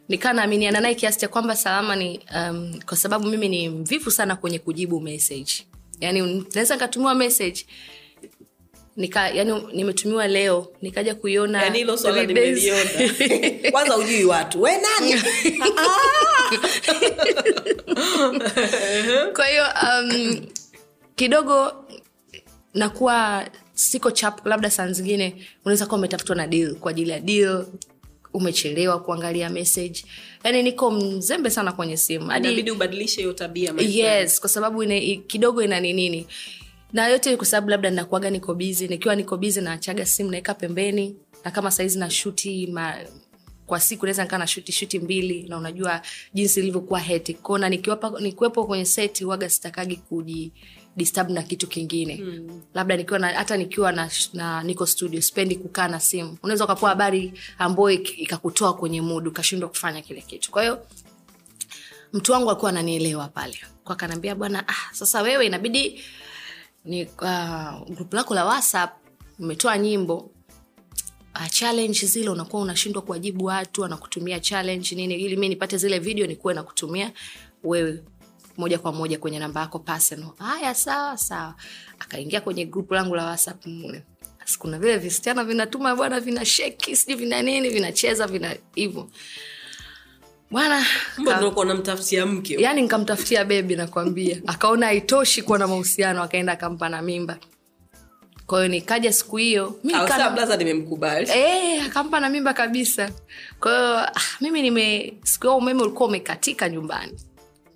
S3: Nikaa naaminiana naye kiasi cha kwamba salama ni um, kwa sababu mimi ni mvivu sana kwenye kujibu message. Yani naweza nikatumiwa message nika yani nimetumiwa leo nikaja kuiona
S2: yani hilo swala nimeliona. Kwanza ujui watu. We nani?
S3: Kwa hiyo um, kidogo nakuwa siko chap labda saa zingine unaweza kuwa umetafutwa na deal kwa ajili ya deal umechelewa kuangalia message. Yani niko mzembe sana kwenye simu. Hadi
S2: ubadilishe hiyo tabia
S3: yes kwa sababu ine, kidogo ina ninini na yote kwa sababu labda nakuaga niko bizi nikiwa niko bizi naachaga simu naweka pembeni. Na kama saizi na shuti ma, kwa siku naweza nikaa na shuti shuti mbili. Na unajua jinsi ilivyokuwa heti kona nikiwepo, kwenye seti waga sitakagi kuji disturb na kitu kingine. Mm. labda nikiwa na, hata nikiwa na, na niko studio spendi kukaa na simu. Unaweza ukapoa habari ambayo ikakutoa kwenye mudu ukashindwa kufanya kile kitu. Kwa hiyo mtu wangu alikuwa ananielewa pale. Kwa kanaambia bwana ah, sasa wewe inabidi ni uh, grupu lako la whatsapp umetoa nyimbo. Uh, challenge zile unakuwa unashindwa kuwajibu watu anakutumia challenge nini ili mi nipate zile video nikuwe nakutumia wewe moja kwa moja kwenye namba yako personal. Haya sawa sawa. Akaingia kwenye grupu langu la whatsapp mule. Kuna vile visichana vinatuma bwana vina sheki sijui vina nini vinacheza vina hivyo bwana
S2: unamtafutia mke
S3: yani nikamtafutia bebi nakwambia. Akaona haitoshi kuwa na mahusiano akaenda akampa na mimba. Kwahiyo nikaja siku hiyo
S2: nimemkubali.
S3: Eh, akampa na mimba kabisa. Kwahiyo ah, mimi nime siku hiyo umeme ulikuwa umekatika nyumbani.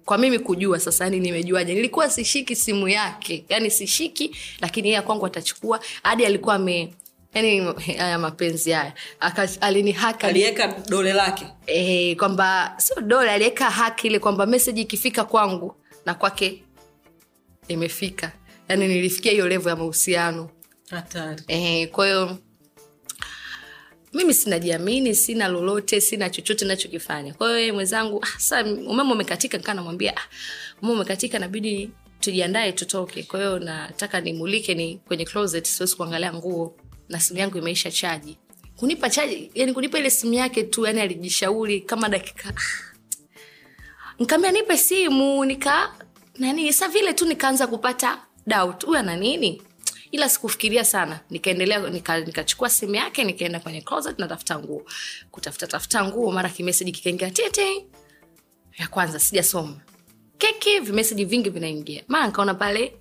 S3: Kwa mimi kujua sasa yani nimejuaje? Nilikuwa sishiki simu yake. Yani sishiki lakini yeye kwangu atachukua. Hadi alikuwa ame yani haya mapenzi haya. Aka- alinihaka.
S2: Aliweka dole lake.
S3: E, kwamba sio dole aliweka haki ile kwamba meseji ikifika kwangu na kwake imefika. Yani nilifikia hiyo levo ya mahusiano. Eh, mimi sinajiamini sina lolote sina chochote nachokifanya kwahiyo mwenzangu ah, sa umeme umekatika nikaa namwambia ah, umeme umekatika nabidi tujiandae tutoke. Kwahiyo nataka nimulike ni kwenye closet siwezi kuangalia nguo na simu yangu imeisha chaji kunipa chaji yani kunipa ile simu yake tu yani alijishauri kama dakika nikaambia nipe simu nika nani sa vile tu nikaanza kupata doubt. Huyu ana nini? Ila sikufikiria sana. Nikaendelea nika- simu yake nikaenda kwenye closet natafuta nguo. Kutafuta tafuta nguo mara kimeseji kikaingia tete. Ya kwanza sijasoma. Keki vimeseji vingi vinaingia. Mara nkaona pale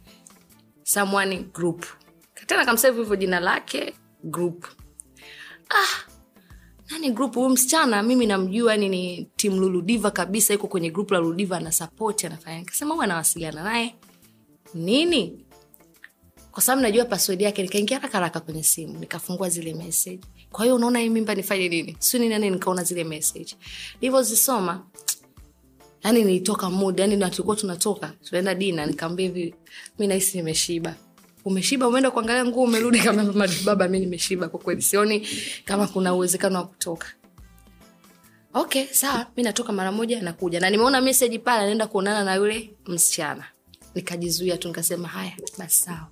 S3: someone group tena kamsevu hivyo jina lake group. Ah nani group? Huyu msichana mimi namjua yani ni tim luludiva kabisa iko kwenye group la luludiva ana support anafanya. Kasema huwa anawasiliana naye. Nini? Kwa sababu najua password yake nikaingia haraka haraka kwenye simu nikafungua zile message. Kwa hiyo unaona hii mimba nifanye nini? Sio nini nani nikaona zile message. Nilivyozisoma yani nilitoka mood yani tulikuwa tunatoka tunaenda dina nikaambia hivi mi nahisi nimeshiba umeshiba umeenda kuangalia nguo umerudi kama baba mi nimeshiba kwa kweli. Sioni kama kuna uwezekano wa kutoka. Okay sawa mi natoka mara moja nakuja na nimeona meseji pale anaenda kuonana na yule msichana. Nikajizuia tu nikasema haya basi sawa.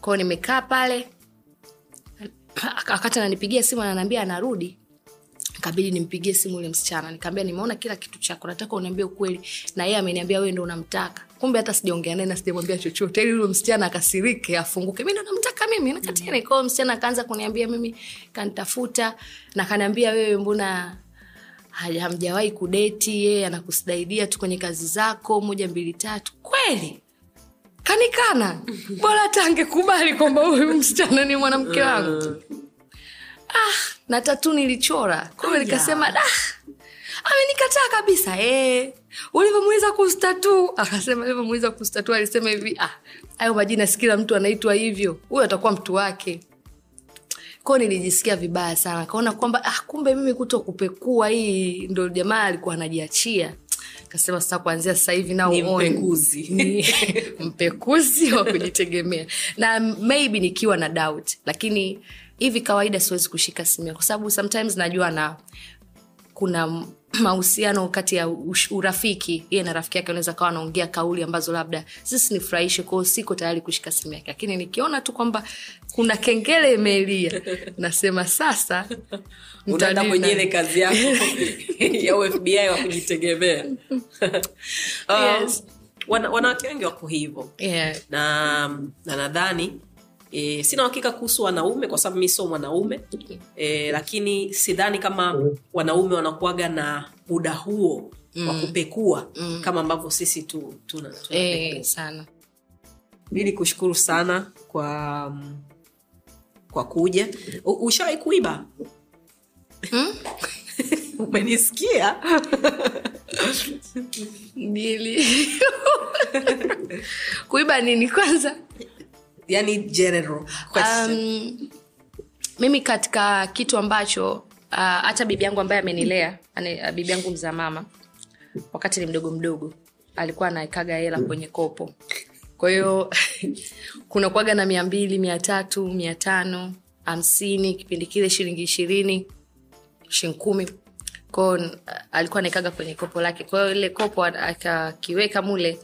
S3: Kwao nimekaa pale wakati ananipigia simu ananiambia anarudi kabidi nimpigie simu yule msichana. Nikaambia nimeona kila kitu chako nataka uniambie ukweli. Na yeye ameniambia wewe ndo unamtaka. Kumbe hata sijaongea naye na sijamwambia chochote. Ili yule msichana akasirike afunguke. Mi ndo namtaka mimi nakatini kwao msichana akaanza kuniambia mimi kanitafuta. Na kaniambia wewe mbona hamjawahi kudeti? Yeye anakusaidia tu kwenye kazi zako moja mbili tatu. Kweli? Kanikana. Bora hata angekubali kwamba huyu msichana ni mwanamke wangu ah, na tatu nilichora. Kwahiyo nikasema da amenikataa kabisa eh, ulivyomuuliza kustatu akasema ulivyomuuliza kustatu alisema hivi ah, hayo majina si kila mtu anaitwa hivyo. Huyo atakuwa mtu wake. Kwao nilijisikia vibaya sana. Kaona kwamba ah, kumbe mimi kuto kupekua hii ndo jamaa alikuwa anajiachia. Kasema sasa kuanzia sasa hivi nao
S2: mpekuzi.
S3: Mpekuzi wa kujitegemea. Na maybe nikiwa na doubt lakini hivi kawaida siwezi kushika simu kwa sababu sometimes najua na kuna mahusiano kati ya urafiki. Yeye na rafiki yake anaweza kawa anaongea kauli ambazo labda sisi nifurahishe kwao siko tayari kushika simu yake. Lakini nikiona tu kwamba kuna kengele imelia nasema sasa
S2: unaenda ile kazi yako. Ya ufbi wa kujitegemea. Um,
S3: Yes.
S2: wanawake wengi wako hivyo.
S3: Yeah.
S2: na na nadhani e, sina uhakika kuhusu wanaume kwa sababu mi sio mwanaume. E, lakini sidhani kama wanaume wanakuaga na muda huo mm. wa kupekua mm. kama ambavyo sisi tu tuna, tuna
S3: e, sana.
S2: Ili kushukuru sana kwa kwa kuja. Ushawahi kuiba? Umenisikia?
S3: Nili. kuiba nini kwanza
S2: yani general question.
S3: um, mimi katika kitu ambacho uh, hata bibi yangu ambaye amenilea uh, bibi yangu mzaa mama wakati ni mdogo mdogo alikuwa anaekaga hela kwenye kopo. Kwa hiyo kuna kwaga na mia mbili mia tatu mia tano hamsini kipindi kile shilingi ishirini shilingi kumi. Kwao uh, alikuwa anaekaga kwenye kopo lake. Kwahiyo ile kopo akakiweka mule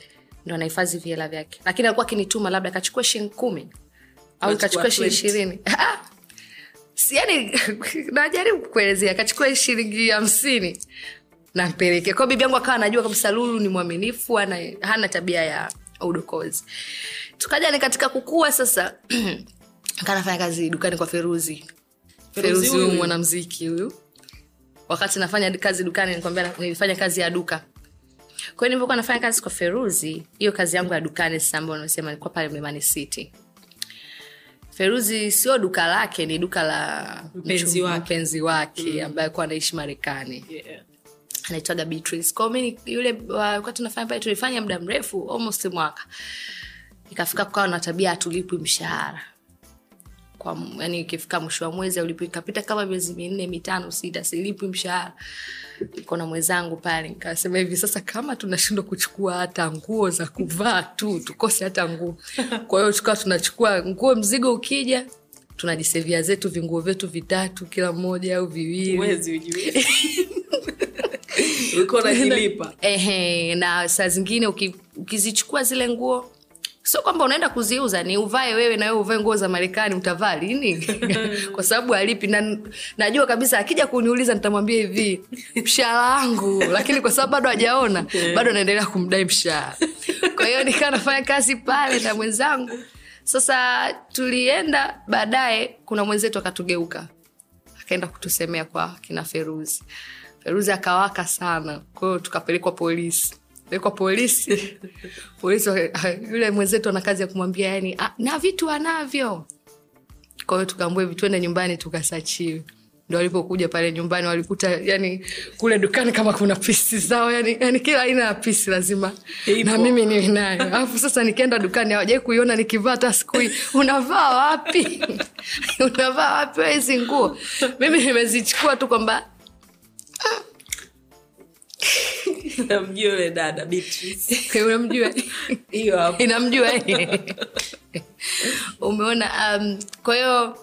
S3: ndo anahifadhi vihela vyake. Lakini alikuwa akinituma labda kachukue shilingi kumi au ikachukua shilingi ishirini. Yani najaribu kukuelezea kachukua shilingi hamsini nampeleke kwao bibi yangu akawa anajua kabisa lulu ni mwaminifu hana, hana tabia ya udokozi. Tukaja ni katika kukua sasa kanafanya kazi dukani kwa feruzi.
S2: Feruzi
S3: huyu. mwanamziki huyu. Wakati nafanya kazi dukani nikwambia nilifanya kazi ya duka kwa hiyo nilivyokuwa nafanya kazi kwa feruzi hiyo kazi yangu ya dukani sasa ambayo nimesema nilikuwa pale mlimani city feruzi sio duka lake ni duka la
S2: Mpenzi wake.
S3: mpenzi wake ambaye alikuwa anaishi marekani
S2: yeah.
S3: anaitwaga Beatrice. Kwa hiyo yule wakati tunafanya pale tulifanya muda mrefu almost mwaka. Ikafika kukawa na tabia hatulipwi mshahara. Kwa yani ikifika mwisho wa mwezi ulipo, ikapita kama miezi minne mitano sita silipwi mshahara. Niko na mwenzangu pale nikasema hivi sasa kama tunashindwa kuchukua hata nguo za kuvaa tu tukose hata nguo. Kwa hiyo tukawa tunachukua nguo mzigo ukija tunajisevia zetu vinguo vyetu vitatu kila mmoja au viwili na saa zingine uki, ukizichukua zile nguo sio kwamba unaenda kuziuza ni uvae wewe na wewe uvae nguo za marekani utavaa lini? Kwa sababu alipi na najua kabisa akija kuniuliza nitamwambia hivi mshahara wangu. Lakini kwa sababu bado hajaona bado naendelea kumdai mshahara. Kwa hiyo nikaa nafanya kazi pale na mwenzangu. Sasa tulienda baadaye kuna mwenzetu akatugeuka. Akaenda kutusemea kwa kina feruzi. Feruzi akawaka sana. Kwahiyo tukapelekwa polisi pelekwa polisi polisi yule mwenzetu ana kazi ya kumwambia yani "Ah, na vitu anavyo. Kwa hiyo tukaambua hivi tuende nyumbani tukasachiwe. Ndo walipokuja pale nyumbani walikuta yani kule dukani kama kuna pisi zao yani, yani kila aina ya pisi lazima
S2: Ipo.
S3: na mimi niwe nayo. Alafu sasa nikienda dukani hawajai kuiona nikivaa hata sikui unavaa wapi? Unavaa wapi hizi nguo? Mimi nimezichukua tu kwamba
S2: namjua yule dada Beatrice.
S3: unamjua?
S2: Hiyo hapo.
S3: Inamjua umeona um, kwa hiyo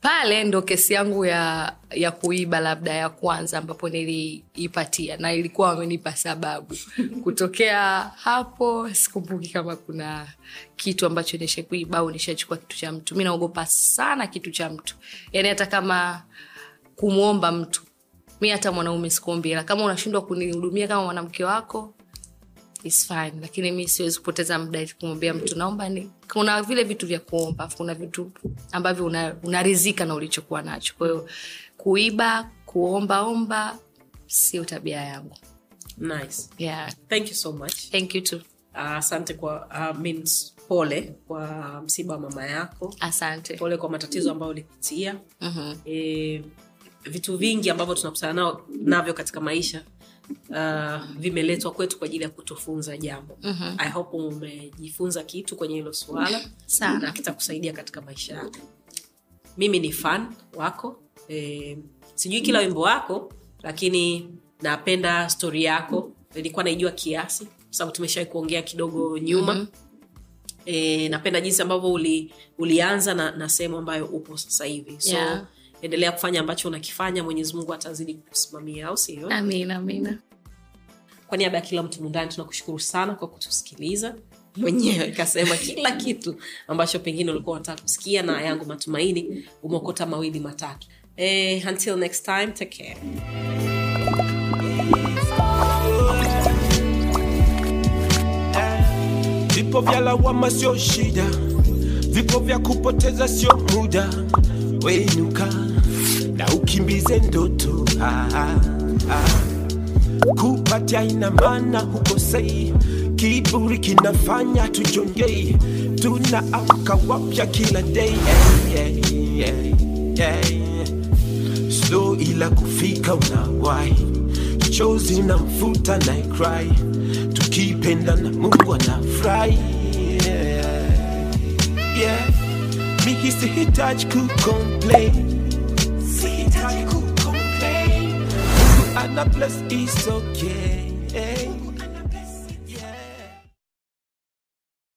S3: pale ndo kesi yangu ya ya kuiba labda ya kwanza ambapo niliipatia na ilikuwa wamenipa sababu. Kutokea hapo sikumbuki kama kuna kitu ambacho nishe kuiba au nishachukua kitu cha mtu. Mi naogopa sana kitu cha mtu. Yani hata kama kumwomba mtu mi hata mwanaume sikuombi hela kama unashindwa kunihudumia kama mwanamke wako is fine. Lakini mi siwezi kupoteza muda kumwambia mtu naomba ni kuna vile vitu vya kuomba kuna vitu ambavyo una- unarizika na ulichokuwa nacho. Kwahiyo kuiba kuombaomba sio tabia yangu.
S2: Nice.
S3: Yeah.
S2: thank you so much.
S3: Thank you too.
S2: Ah, asante kwa uh, means pole kwa msiba wa mama yako.
S3: Asante.
S2: Pole kwa matatizo ambayo ulipitia.
S3: Mhm.
S2: e, vitu vingi ambavyo tunakutana nao navyo katika maisha uh, vimeletwa kwetu kwa ajili ya kutufunza jambo
S3: Mhm.
S2: i hope umejifunza kitu kwenye hilo suala na kitakusaidia katika maisha yako mimi ni fan wako e, sijui kila wimbo wako lakini napenda stori yako nilikuwa naijua kiasi sababu tumeshawai kuongea kidogo nyuma
S3: Mhm.
S2: e, napenda jinsi ambavyo uli, ulianza na, na sehemu ambayo upo sasa hivi so
S3: Yeah.
S2: Endelea kufanya ambacho unakifanya mwenyezi mungu atazidi kukusimamia au sio?
S3: Amina amina.
S2: Kwa niaba ya kila mtu mundani tunakushukuru sana kwa kutusikiliza. Mwenyewe. Kasema kila kitu ambacho pengine ulikuwa unataka kusikia na yangu matumaini umeokota mawili matatu. Eh, until next time take care.
S4: Vipo vya lawama sio shida vipo vya kupoteza sio muda wenuka na ukimbize ndoto ah, ah, ah. kupatia ina maana hukosei kiburi kinafanya tujongei tunaamka wapya kila day yeah, yeah, yeah, yeah. so ila kufika unawai chozi na mfuta na cry tukipenda na mungu anafurahi yeah. yeah. Miki sihitaji kucomplain sihitaji kucomplain ana bless is okay